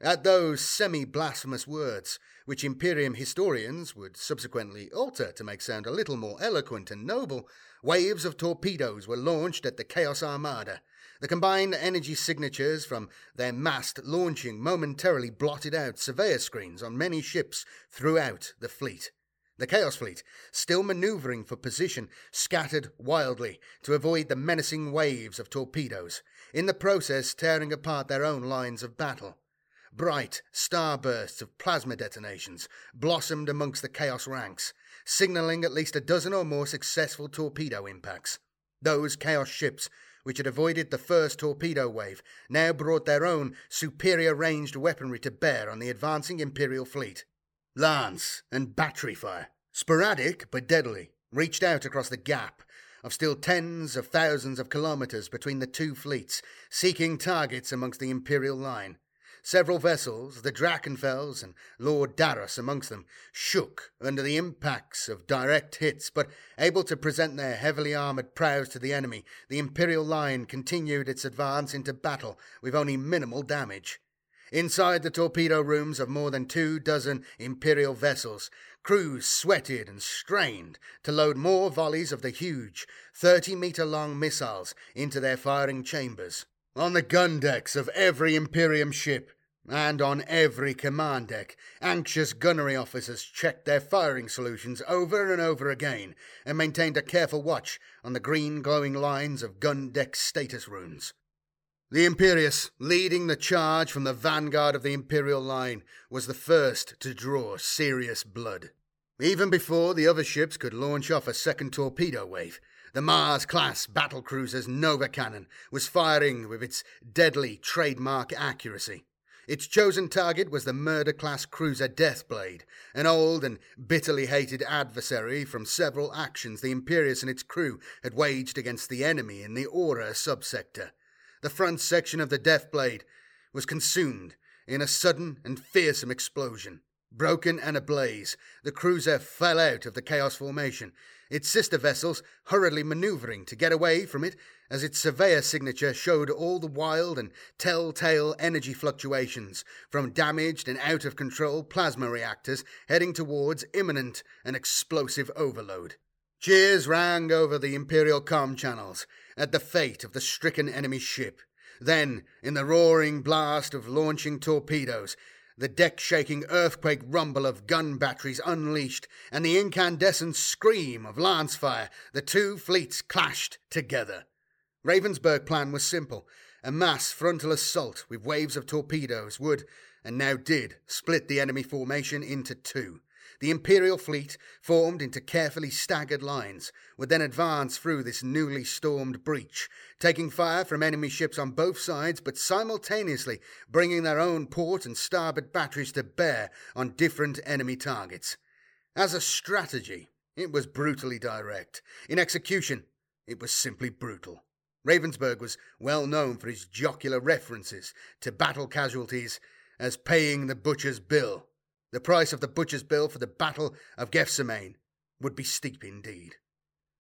At those semi blasphemous words, which Imperium historians would subsequently alter to make sound a little more eloquent and noble, waves of torpedoes were launched at the Chaos Armada. The combined energy signatures from their mast launching momentarily blotted out surveyor screens on many ships throughout the fleet. The Chaos Fleet, still maneuvering for position, scattered wildly to avoid the menacing waves of torpedoes, in the process tearing apart their own lines of battle. Bright starbursts of plasma detonations blossomed amongst the Chaos ranks, signalling at least a dozen or more successful torpedo impacts. Those Chaos ships, which had avoided the first torpedo wave, now brought their own superior ranged weaponry to bear on the advancing Imperial fleet. Lance and battery fire, sporadic but deadly, reached out across the gap of still tens of thousands of kilometers between the two fleets, seeking targets amongst the Imperial line. Several vessels, the Drachenfels and Lord Daros amongst them, shook under the impacts of direct hits, but able to present their heavily armoured prows to the enemy, the Imperial line continued its advance into battle with only minimal damage. Inside the torpedo rooms of more than two dozen Imperial vessels, crews sweated and strained to load more volleys of the huge, 30 metre long missiles into their firing chambers. On the gun decks of every Imperium ship, and on every command deck, anxious gunnery officers checked their firing solutions over and over again and maintained a careful watch on the green glowing lines of gun deck status runes. The Imperius, leading the charge from the vanguard of the Imperial line, was the first to draw serious blood. Even before the other ships could launch off a second torpedo wave, the Mars class battle cruiser's Nova cannon was firing with its deadly trademark accuracy. Its chosen target was the murder class cruiser Deathblade, an old and bitterly hated adversary from several actions the Imperius and its crew had waged against the enemy in the Aura subsector the front section of the Deathblade was consumed in a sudden and fearsome explosion. Broken and ablaze, the cruiser fell out of the Chaos formation, its sister vessels hurriedly maneuvering to get away from it as its surveyor signature showed all the wild and telltale energy fluctuations from damaged and out of control plasma reactors heading towards imminent and explosive overload. Cheers rang over the Imperial com channels at the fate of the stricken enemy ship. Then, in the roaring blast of launching torpedoes, the deck shaking earthquake rumble of gun batteries unleashed, and the incandescent scream of lance fire, the two fleets clashed together. Ravensburg plan was simple A mass frontal assault with waves of torpedoes would, and now did, split the enemy formation into two. The Imperial fleet, formed into carefully staggered lines, would then advance through this newly stormed breach, taking fire from enemy ships on both sides, but simultaneously bringing their own port and starboard batteries to bear on different enemy targets. As a strategy, it was brutally direct. In execution, it was simply brutal. Ravensburg was well known for his jocular references to battle casualties as paying the butcher's bill. The price of the butcher's bill for the Battle of Gethsemane would be steep indeed.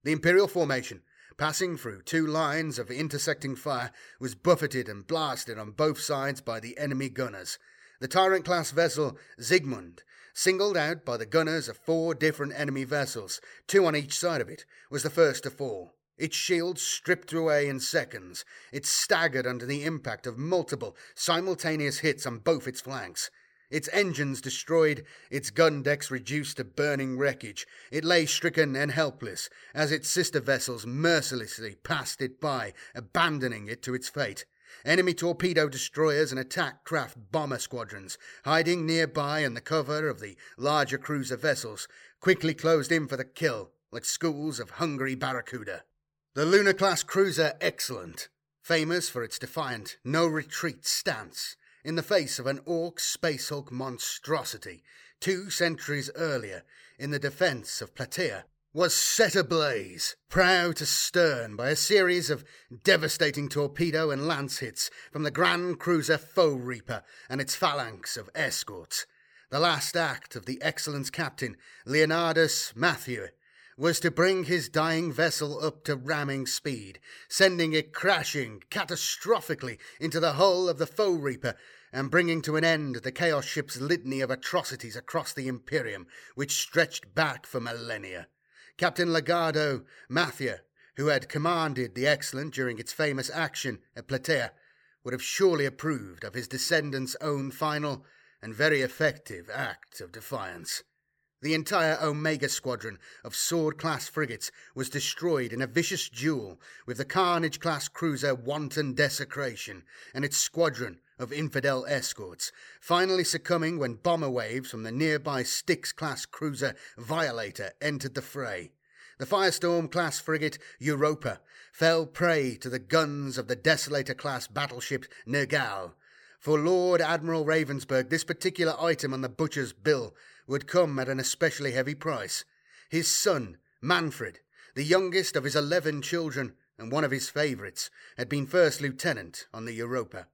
The Imperial formation, passing through two lines of intersecting fire, was buffeted and blasted on both sides by the enemy gunners. The Tyrant class vessel Siegmund, singled out by the gunners of four different enemy vessels, two on each side of it, was the first to fall. Its shield stripped away in seconds. It staggered under the impact of multiple, simultaneous hits on both its flanks. Its engines destroyed, its gun decks reduced to burning wreckage. It lay stricken and helpless as its sister vessels mercilessly passed it by, abandoning it to its fate. Enemy torpedo destroyers and attack craft bomber squadrons, hiding nearby in the cover of the larger cruiser vessels, quickly closed in for the kill like schools of hungry barracuda. The Lunar class cruiser Excellent, famous for its defiant, no retreat stance in the face of an Ork Space Hulk monstrosity two centuries earlier in the defense of Plataea, was set ablaze, prow to stern, by a series of devastating torpedo and lance hits from the grand cruiser Foe Reaper and its phalanx of escorts. The last act of the Excellent's captain, Leonardus Matthew, was to bring his dying vessel up to ramming speed, sending it crashing catastrophically into the hull of the Foe Reaper and bringing to an end the Chaos ship's litany of atrocities across the Imperium, which stretched back for millennia. Captain Legardo Mathieu, who had commanded the Excellent during its famous action at Plataea, would have surely approved of his descendant's own final and very effective act of defiance. The entire Omega squadron of sword class frigates was destroyed in a vicious duel with the Carnage class cruiser Wanton Desecration and its squadron of infidel escorts, finally succumbing when bomber waves from the nearby Styx class cruiser Violator entered the fray. The Firestorm class frigate Europa fell prey to the guns of the Desolator class battleship Nergal. For Lord Admiral Ravensburg, this particular item on the butcher's bill would come at an especially heavy price. His son, Manfred, the youngest of his eleven children and one of his favourites, had been first lieutenant on the Europa.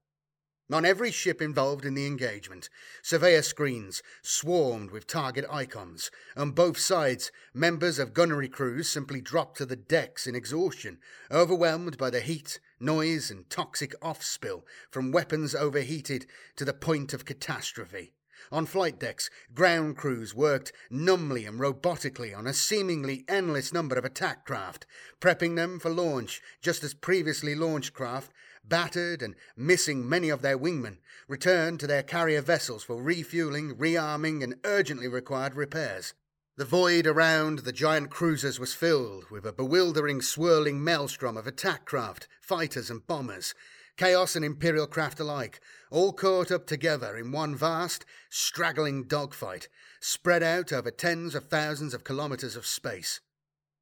On every ship involved in the engagement, surveyor screens swarmed with target icons. On both sides, members of gunnery crews simply dropped to the decks in exhaustion, overwhelmed by the heat, noise, and toxic off spill from weapons overheated to the point of catastrophe. On flight decks, ground crews worked numbly and robotically on a seemingly endless number of attack craft, prepping them for launch, just as previously launched craft, battered and missing many of their wingmen, returned to their carrier vessels for refueling, rearming, and urgently required repairs. The void around the giant cruisers was filled with a bewildering, swirling maelstrom of attack craft, fighters, and bombers, Chaos and Imperial craft alike, all caught up together in one vast, straggling dogfight, spread out over tens of thousands of kilometres of space.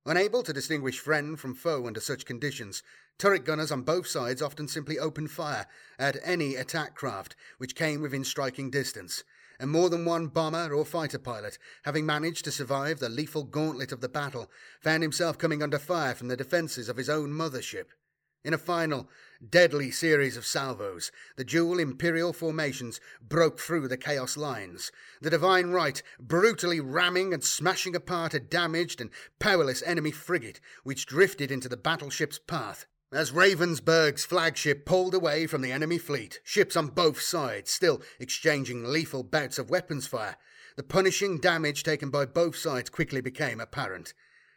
Unable to distinguish friend from foe under such conditions, turret gunners on both sides often simply opened fire at any attack craft which came within striking distance, and more than one bomber or fighter pilot, having managed to survive the lethal gauntlet of the battle, found himself coming under fire from the defences of his own mothership. In a final, deadly series of salvos, the dual Imperial formations broke through the Chaos lines, the Divine Right brutally ramming and smashing apart a damaged and powerless enemy frigate which drifted into the battleship's path. As Ravensburg's flagship pulled away from the enemy fleet, ships on both sides still exchanging lethal bouts of weapons fire, the punishing damage taken by both sides quickly became apparent.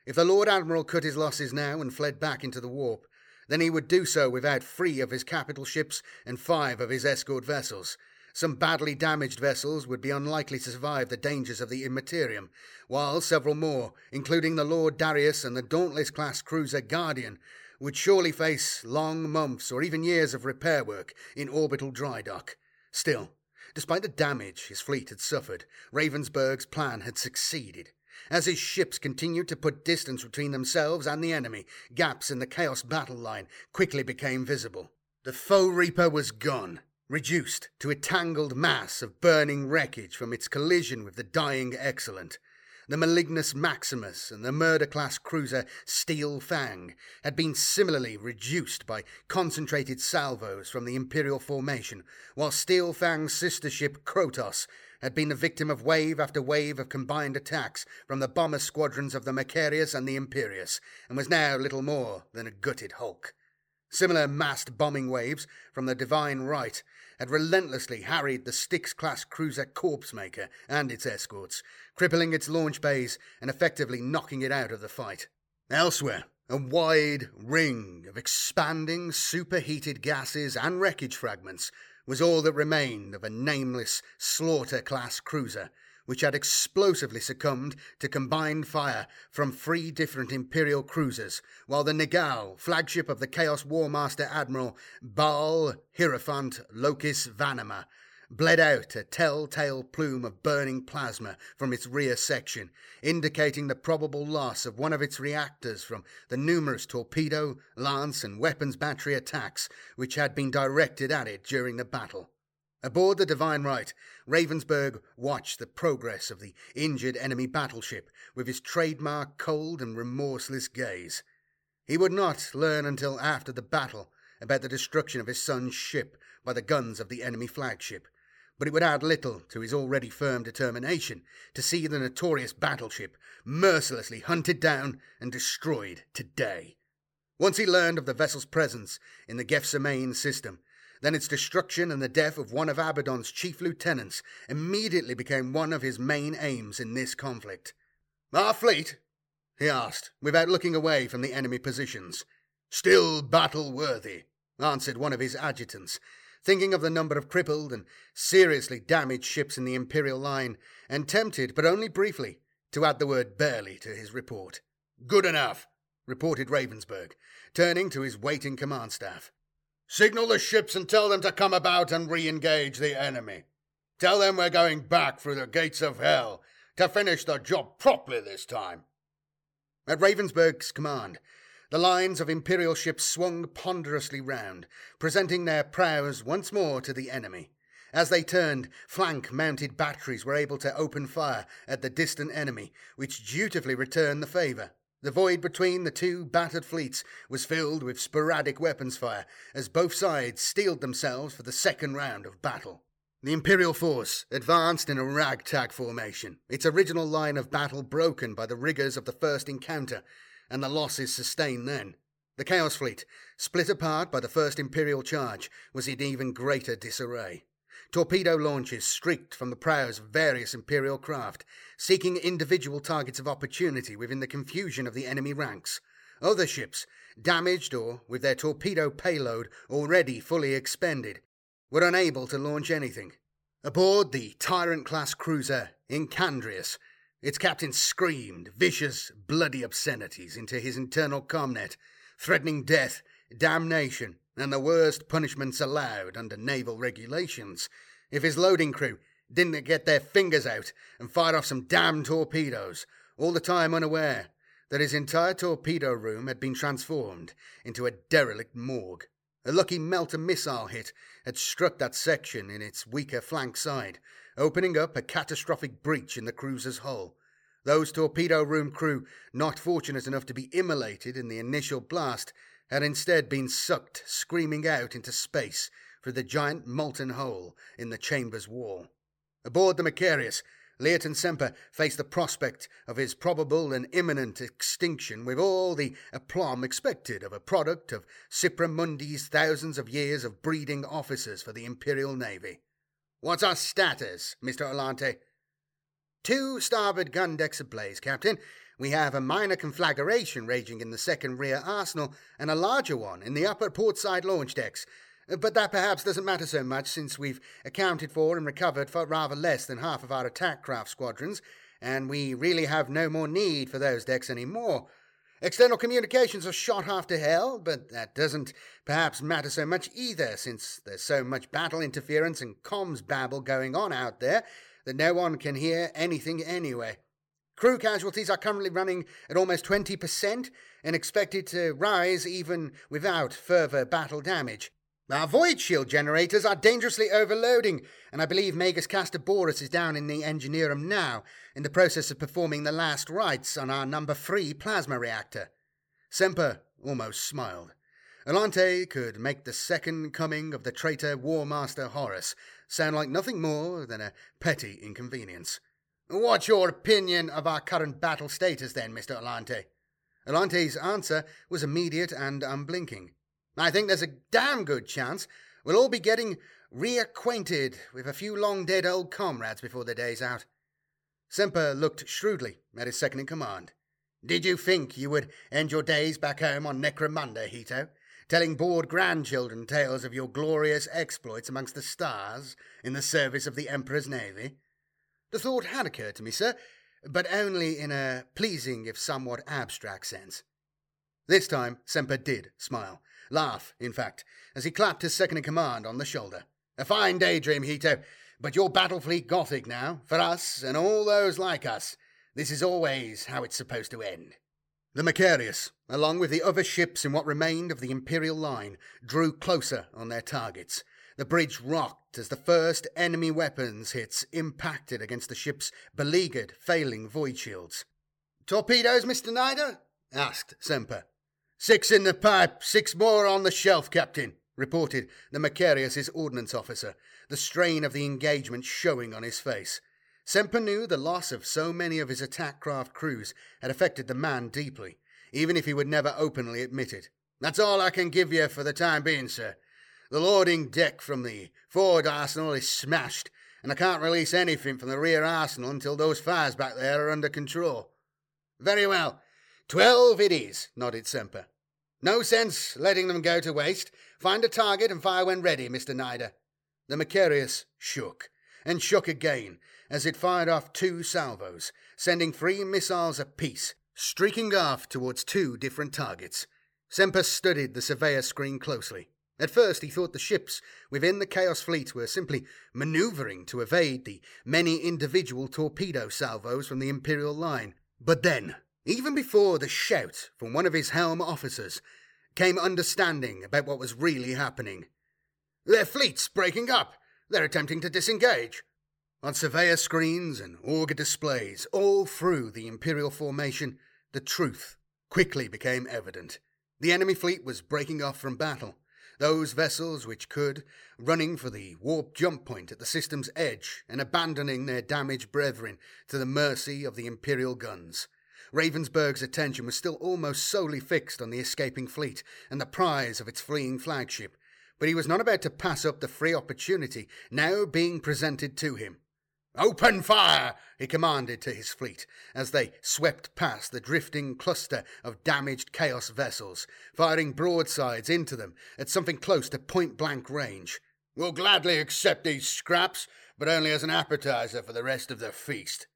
If the Lord Admiral cut his losses now and fled back into the warp, then he would do so without three of his capital ships and five of his escort vessels. Some badly damaged vessels would be unlikely to survive the dangers of the Immaterium, while several more, including the Lord Daros and the Dauntless class cruiser Guardian, would surely face long months or even years of repair work in orbital dry dock. Still, despite the damage his fleet had suffered, Ravensburg's plan had succeeded. As his ships continued to put distance between themselves and the enemy, gaps in the Chaos battle line quickly became visible. The foe Reaper was gone, reduced to a tangled mass of burning wreckage from its collision with the dying Excellent. The Malignus Maximus and the murder class cruiser Steel Fang had been similarly reduced by concentrated salvos from the Imperial formation, while Steel Fang's sister ship Krotos had been the victim of wave after wave of combined attacks from the bomber squadrons of the Macarius and the Imperius, and was now little more than a gutted hulk. Similar massed bombing waves from the Divine Right had relentlessly harried the Styx class cruiser Corpse Maker and its escorts, crippling its launch bays and effectively knocking it out of the fight. Elsewhere, a wide ring of expanding superheated gases and wreckage fragments was all that remained of a nameless slaughter class cruiser which had explosively succumbed to combined fire from three different Imperial cruisers, while the Nagao, flagship of the Chaos War Master Admiral Baal Hierophant Locus Vanima, bled out a telltale plume of burning plasma from its rear section, indicating the probable loss of one of its reactors from the numerous torpedo, lance, and weapons battery attacks which had been directed at it during the battle. Aboard the Divine Right, Ravensburg watched the progress of the injured enemy battleship with his trademark cold and remorseless gaze. He would not learn until after the battle about the destruction of his son's ship by the guns of the enemy flagship, but it would add little to his already firm determination to see the notorious battleship mercilessly hunted down and destroyed today. Once he learned of the vessel's presence in the Gethsemane system, then its destruction and the death of one of Abaddon's chief lieutenants immediately became one of his main aims in this conflict. Our fleet? he asked, without looking away from the enemy positions. Still battle worthy, answered one of his adjutants, thinking of the number of crippled and seriously damaged ships in the Imperial line, and tempted, but only briefly, to add the word barely to his report. Good enough, reported Ravensburg, turning to his waiting command staff. Signal the ships and tell them to come about and re engage the enemy. Tell them we're going back through the gates of hell to finish the job properly this time. At Ravensburg's command, the lines of Imperial ships swung ponderously round, presenting their prows once more to the enemy. As they turned, flank mounted batteries were able to open fire at the distant enemy, which dutifully returned the favour. The void between the two battered fleets was filled with sporadic weapons fire as both sides steeled themselves for the second round of battle. The Imperial force advanced in a ragtag formation, its original line of battle broken by the rigours of the first encounter and the losses sustained then. The Chaos Fleet, split apart by the first Imperial charge, was in even greater disarray. Torpedo launches streaked from the prows of various Imperial craft, seeking individual targets of opportunity within the confusion of the enemy ranks. Other ships, damaged or with their torpedo payload already fully expended, were unable to launch anything. Aboard the Tyrant class cruiser Incandrius, its captain screamed vicious, bloody obscenities into his internal comnet, threatening death, damnation, and the worst punishments allowed under naval regulations if his loading crew didn't get their fingers out and fire off some damn torpedoes, all the time unaware that his entire torpedo room had been transformed into a derelict morgue. A lucky melter missile hit had struck that section in its weaker flank side, opening up a catastrophic breach in the cruiser's hull. Those torpedo room crew not fortunate enough to be immolated in the initial blast had instead been sucked screaming out into space through the giant molten hole in the chamber's wall. Aboard the Macarius, Leoton Semper faced the prospect of his probable and imminent extinction with all the aplomb expected of a product of Cypra Mundi's thousands of years of breeding officers for the Imperial Navy. What's our status, Mr. Alante? Two starboard gun decks ablaze, Captain, we have a minor conflagration raging in the second rear arsenal and a larger one in the upper port side launch decks. But that perhaps doesn't matter so much since we've accounted for and recovered for rather less than half of our attack craft squadrons, and we really have no more need for those decks any more. External communications are shot half to hell, but that doesn't perhaps matter so much either, since there's so much battle interference and comms babble going on out there that no one can hear anything anyway. Crew casualties are currently running at almost 20% and expected to rise even without further battle damage. Our void shield generators are dangerously overloading, and I believe Magus Castor Boris is down in the engineer room now, in the process of performing the last rites on our number three plasma reactor. Semper almost smiled. Alante could make the second coming of the traitor War Master Horus sound like nothing more than a petty inconvenience. What's your opinion of our current battle status, then, Mr. Alante? Alante's answer was immediate and unblinking. I think there's a damn good chance we'll all be getting reacquainted with a few long dead old comrades before the day's out. Semper looked shrewdly at his second in command. Did you think you would end your days back home on Necromunda, Hito, telling bored grandchildren tales of your glorious exploits amongst the stars in the service of the Emperor's navy? The thought had occurred to me, sir, but only in a pleasing if somewhat abstract sense. This time Semper did smile, laugh, in fact, as he clapped his second in command on the shoulder. A fine daydream, Hito, but your battle fleet Gothic now, for us and all those like us. This is always how it's supposed to end. The Macarius, along with the other ships in what remained of the Imperial line, drew closer on their targets. The bridge rocked as the first enemy weapons hits impacted against the ship's beleaguered, failing void shields. Torpedoes, Mr. Nider? asked Semper. Six in the pipe, six more on the shelf, Captain, reported the Macarius's ordnance officer, the strain of the engagement showing on his face. Semper knew the loss of so many of his attack craft crews had affected the man deeply, even if he would never openly admit it. That's all I can give you for the time being, sir. The loading deck from the forward arsenal is smashed, and I can't release anything from the rear arsenal until those fires back there are under control. Very well. Twelve it is, nodded Semper. No sense letting them go to waste. Find a target and fire when ready, Mr. Nider. The Macarius shook, and shook again, as it fired off two salvos, sending three missiles apiece, streaking off towards two different targets. Semper studied the surveyor screen closely. At first, he thought the ships within the Chaos Fleet were simply maneuvering to evade the many individual torpedo salvos from the Imperial line. But then, even before the shout from one of his helm officers came understanding about what was really happening. Their fleet's breaking up. They're attempting to disengage. On surveyor screens and auger displays all through the Imperial formation, the truth quickly became evident. The enemy fleet was breaking off from battle. Those vessels which could, running for the warp jump point at the system's edge and abandoning their damaged brethren to the mercy of the Imperial guns. Ravensburg's attention was still almost solely fixed on the escaping fleet and the prize of its fleeing flagship, but he was not about to pass up the free opportunity now being presented to him. Open fire! he commanded to his fleet as they swept past the drifting cluster of damaged Chaos vessels, firing broadsides into them at something close to point blank range. We'll gladly accept these scraps, but only as an appetizer for the rest of the feast.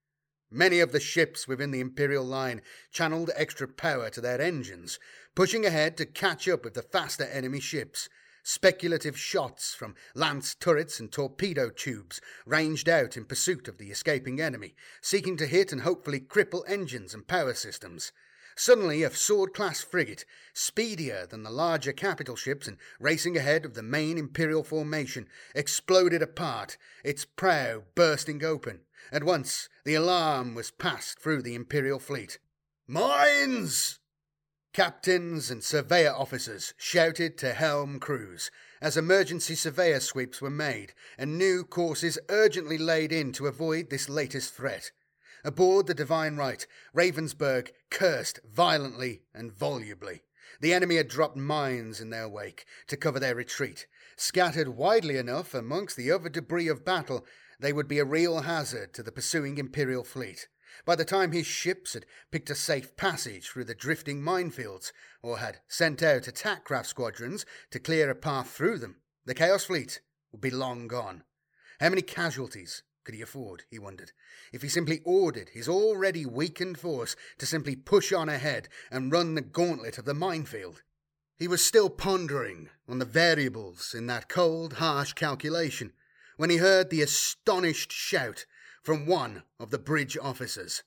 Many of the ships within the Imperial line channeled extra power to their engines, pushing ahead to catch up with the faster enemy ships. Speculative shots from lance turrets and torpedo tubes ranged out in pursuit of the escaping enemy, seeking to hit and hopefully cripple engines and power systems. Suddenly, a sword class frigate, speedier than the larger capital ships and racing ahead of the main Imperial formation, exploded apart, its prow bursting open. At once, the alarm was passed through the Imperial fleet. Mines! Captains and surveyor officers shouted to helm crews as emergency surveyor sweeps were made and new courses urgently laid in to avoid this latest threat. Aboard the Divine Right, Ravensburg cursed violently and volubly. The enemy had dropped mines in their wake to cover their retreat, scattered widely enough amongst the other debris of battle they would be a real hazard to the pursuing Imperial fleet. By the time his ships had picked a safe passage through the drifting minefields, or had sent out attack craft squadrons to clear a path through them, the Chaos Fleet would be long gone. How many casualties could he afford, he wondered, if he simply ordered his already weakened force to simply push on ahead and run the gauntlet of the minefield? He was still pondering on the variables in that cold, harsh calculation when he heard the astonished shout from one of the bridge officers.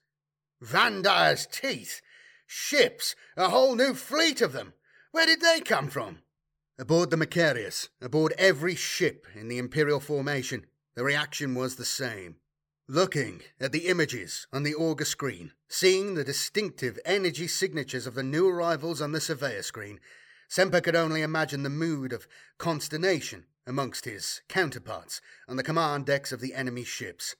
Vandire's teeth! Ships! A whole new fleet of them! Where did they come from? Aboard the Macarius, aboard every ship in the Imperial formation, the reaction was the same. Looking at the images on the auger screen, seeing the distinctive energy signatures of the new arrivals on the surveyor screen, Semper could only imagine the mood of consternation amongst his counterparts on the command decks of the enemy ships.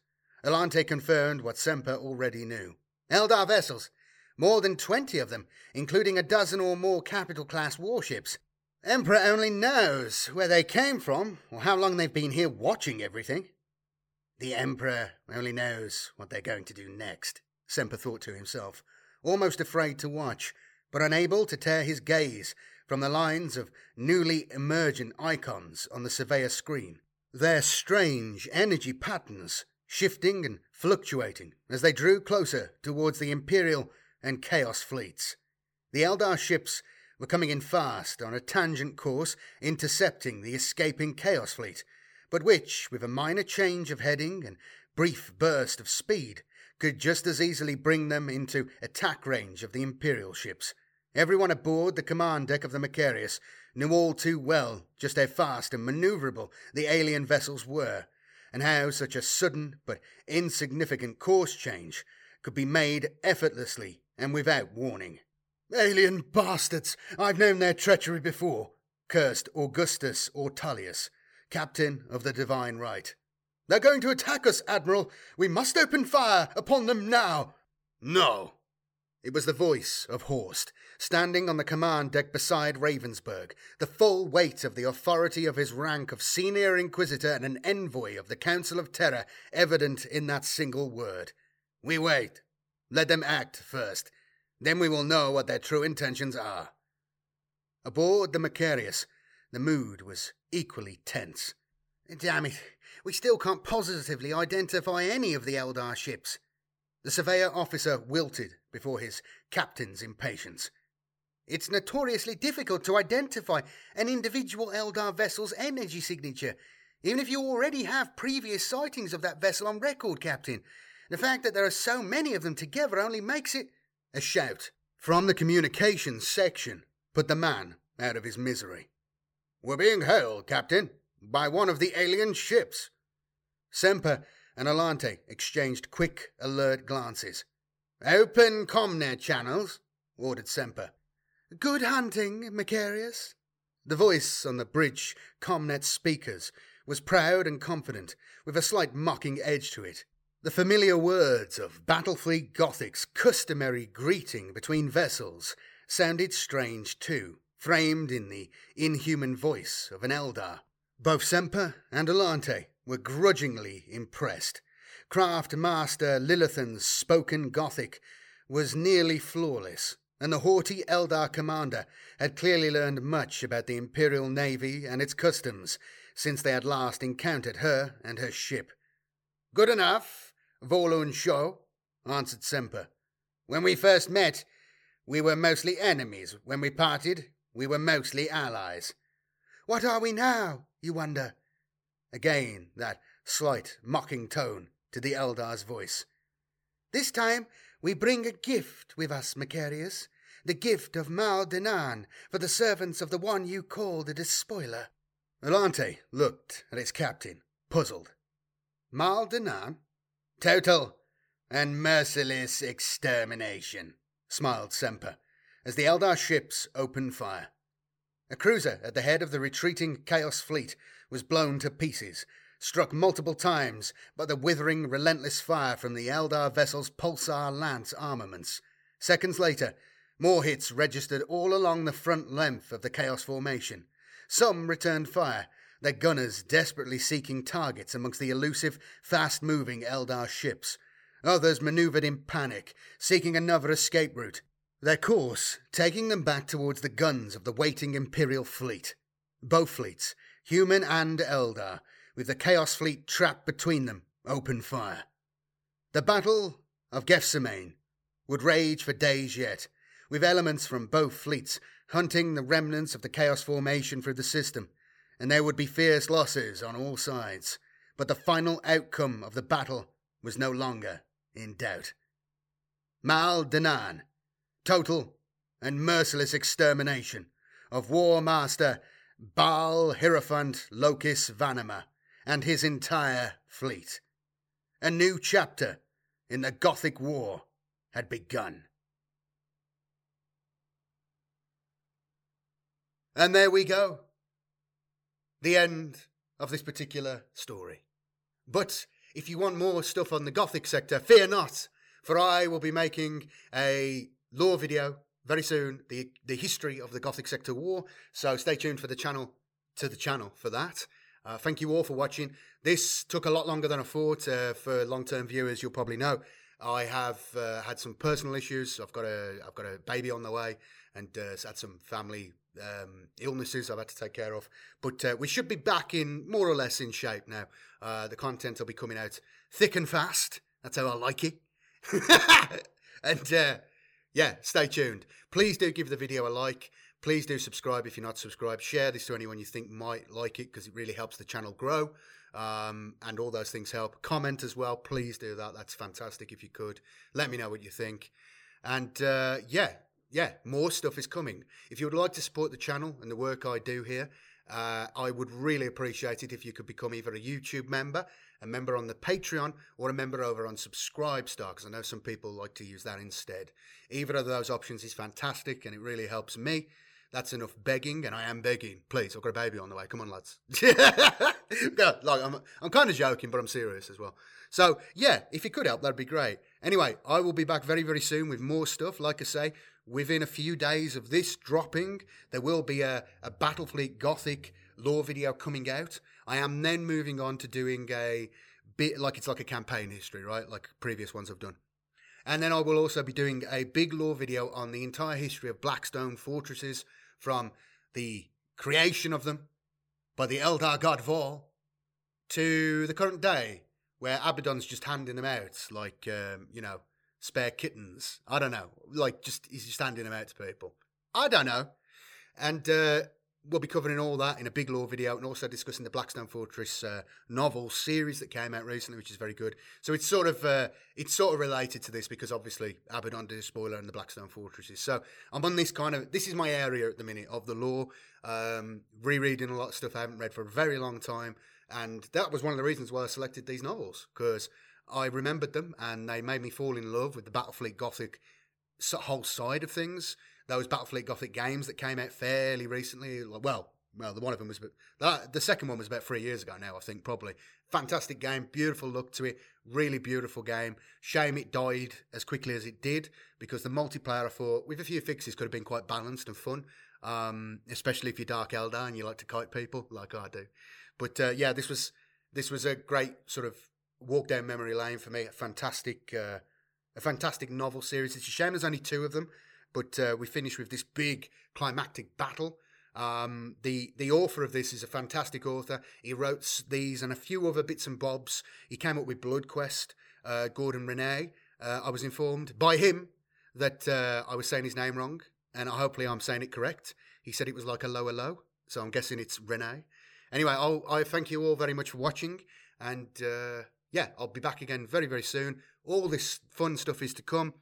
Alante confirmed what Semper already knew. Eldar vessels, more than twenty of them, including a dozen or more capital class warships. Emperor only knows where they came from or how long they've been here watching everything. The Emperor only knows what they're going to do next, Semper thought to himself, almost afraid to watch, but unable to tear his gaze from the lines of newly emergent icons on the surveyor screen. Their strange energy patterns shifting and fluctuating as they drew closer towards the Imperial and Chaos fleets. The Eldar ships were coming in fast on a tangent course intercepting the escaping Chaos fleet, but which, with a minor change of heading and brief burst of speed, could just as easily bring them into attack range of the Imperial ships. Everyone aboard the command deck of the Macarius knew all too well just how fast and maneuverable the alien vessels were, and how such a sudden but insignificant course change could be made effortlessly and without warning. Alien bastards! I've known their treachery before, cursed Augustus Aurelius, captain of the Divine Right. They're going to attack us, Admiral. We must open fire upon them now. No. It was the voice of Horst, standing on the command deck beside Ravensburg, the full weight of the authority of his rank of senior inquisitor and an envoy of the Council of Terra evident in that single word. We wait. Let them act first. Then we will know what their true intentions are. Aboard the Macarius, the mood was equally tense. Damn it, we still can't positively identify any of the Eldar ships. The surveyor officer wilted before his captain's impatience. It's notoriously difficult to identify an individual Eldar vessel's energy signature, even if you already have previous sightings of that vessel on record, Captain. The fact that there are so many of them together only makes it. A shout from the communications section put the man out of his misery. We're being hailed, Captain, by one of the alien ships. Semper and Alante exchanged quick, alert glances. Open Comnet channels, ordered Semper. Good hunting, Macarius. The voice on the bridge Comnet speakers was proud and confident, with a slight mocking edge to it. The familiar words of Battlefleet Gothic's customary greeting between vessels sounded strange too, framed in the inhuman voice of an Eldar. Both Semper and Alante were grudgingly impressed. Craft Master Lilithan's spoken Gothic was nearly flawless, and the haughty Eldar commander had clearly learned much about the Imperial Navy and its customs since they had last encountered her and her ship. Good enough, Volund Sho, answered Semper. When we first met, we were mostly enemies. When we parted, we were mostly allies. What are we now, you wonder? Again, that slight, mocking tone to the Eldar's voice. This time, we bring a gift with us, Macarius, the gift of Mal Denan for the servants of the one you call the Despoiler. Alante looked at his captain, puzzled. Mal Denan? Total and merciless extermination, smiled Semper, as the Eldar ships opened fire. A cruiser at the head of the retreating Chaos fleet was blown to pieces, struck multiple times by the withering, relentless fire from the Eldar vessel's Pulsar Lance armaments. Seconds later, more hits registered all along the front length of the Chaos formation. Some returned fire, their gunners desperately seeking targets amongst the elusive, fast moving Eldar ships. Others maneuvered in panic, seeking another escape route, their course taking them back towards the guns of the waiting Imperial fleet. Both fleets, human and Eldar, with the Chaos fleet trapped between them, open fire. The Battle of Gethsemane would rage for days yet, with elements from both fleets hunting the remnants of the Chaos formation through the system, and there would be fierce losses on all sides. But the final outcome of the battle was no longer in doubt. Mal Danan, total and merciless extermination of War Master Baal Hierophant Locus Vanima and his entire fleet. A new chapter in the Gothic War had begun. And there we go. The end of this particular story. But if you want more stuff on the Gothic sector, fear not, for I will be making a lore video very soon, the, the history of the Gothic sector war. So stay tuned for the channel to the channel for that. Uh, thank you all for watching. This took a lot longer than I thought. Uh, for long-term viewers, you'll probably know I have uh, had some personal issues. I've got a I've got a baby on the way, and uh, had some family um, illnesses I've had to take care of. But uh, we should be back in more or less in shape now. Uh, the content will be coming out thick and fast. That's how I like it. [LAUGHS] and yeah, stay tuned. Please do give the video a like. Please do subscribe if you're not subscribed. Share this to anyone you think might like it because it really helps the channel grow. Um, and all those things help. Comment as well. Please do that. That's fantastic if you could. Let me know what you think. And uh, yeah, yeah, more stuff is coming. If you would like to support the channel and the work I do here, uh, I would really appreciate it if you could become either a YouTube member, a member on the Patreon, or a member over on Subscribestar, because I know some people like to use that instead. Either of those options is fantastic and it really helps me. That's enough begging, and I am begging. Please, I've got a baby on the way. Come on, lads. [LAUGHS] like I'm, I'm kind of joking, but I'm serious as well. So yeah, if you could help, that'd be great. Anyway, I will be back very, very soon with more stuff. Like I say, within a few days of this dropping, there will be a, a Battlefleet Gothic lore video coming out. I am then moving on to doing a bit like it's like a campaign history, right? Like previous ones I've done. And then I will also be doing a big lore video on the entire history of Blackstone fortresses from the creation of them by the Eldar god Vaul to the current day, where Abaddon's just handing them out like, um, you know, spare kittens. I don't know. Like, just he's just handing them out to people. I don't know. And uh, we'll be covering all that in a big lore video and also discussing the Blackstone Fortress uh, novel series that came out recently, which is very good. So it's sort of uh, it's sort of related to this because obviously Abaddon the Despoiler and the Blackstone Fortresses. So I'm on this kind of this is my area at the minute of the lore. Um, rereading a lot of stuff I haven't read for a very long time, and that was one of the reasons why I selected these novels because I remembered them and they made me fall in love with the Battlefleet Gothic whole side of things those Battlefleet Gothic games that came out fairly recently. Well, well, the one of them was, the second one was about three years ago now, I think, probably. Fantastic game, beautiful look to it, really beautiful game. Shame it died as quickly as it did because the multiplayer, I thought, with a few fixes, could have been quite balanced and fun, um, especially if you're Dark Eldar and you like to kite people like I do. But uh, yeah, this was this was a great sort of walk down memory lane for me. A fantastic, uh, a fantastic novel series. It's a shame there's only two of them. But uh, we finish with this big climactic battle. Um, the the author of this is a fantastic author. He wrote these and a few other bits and bobs. He came up with Blood Quest. Uh, Gordon Rennie. Uh, I was informed by him that uh, I was saying his name wrong, and hopefully I'm saying it correct. He said it was like a lower low, so I'm guessing it's Renee. Anyway, I'll, I thank you all very much for watching, and uh, yeah, I'll be back again very very soon. All this fun stuff is to come.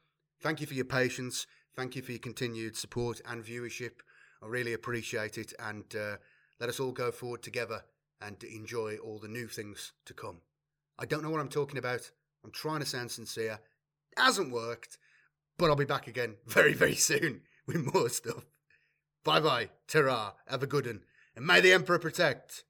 Thank you for your patience. Thank you for your continued support and viewership. I really appreciate it. And uh, let us all go forward together and enjoy all the new things to come. I don't know what I'm talking about. I'm trying to sound sincere. It hasn't worked, but I'll be back again [LAUGHS] very, very soon with more stuff. Bye bye. Ta Have a good one. And may the Emperor protect.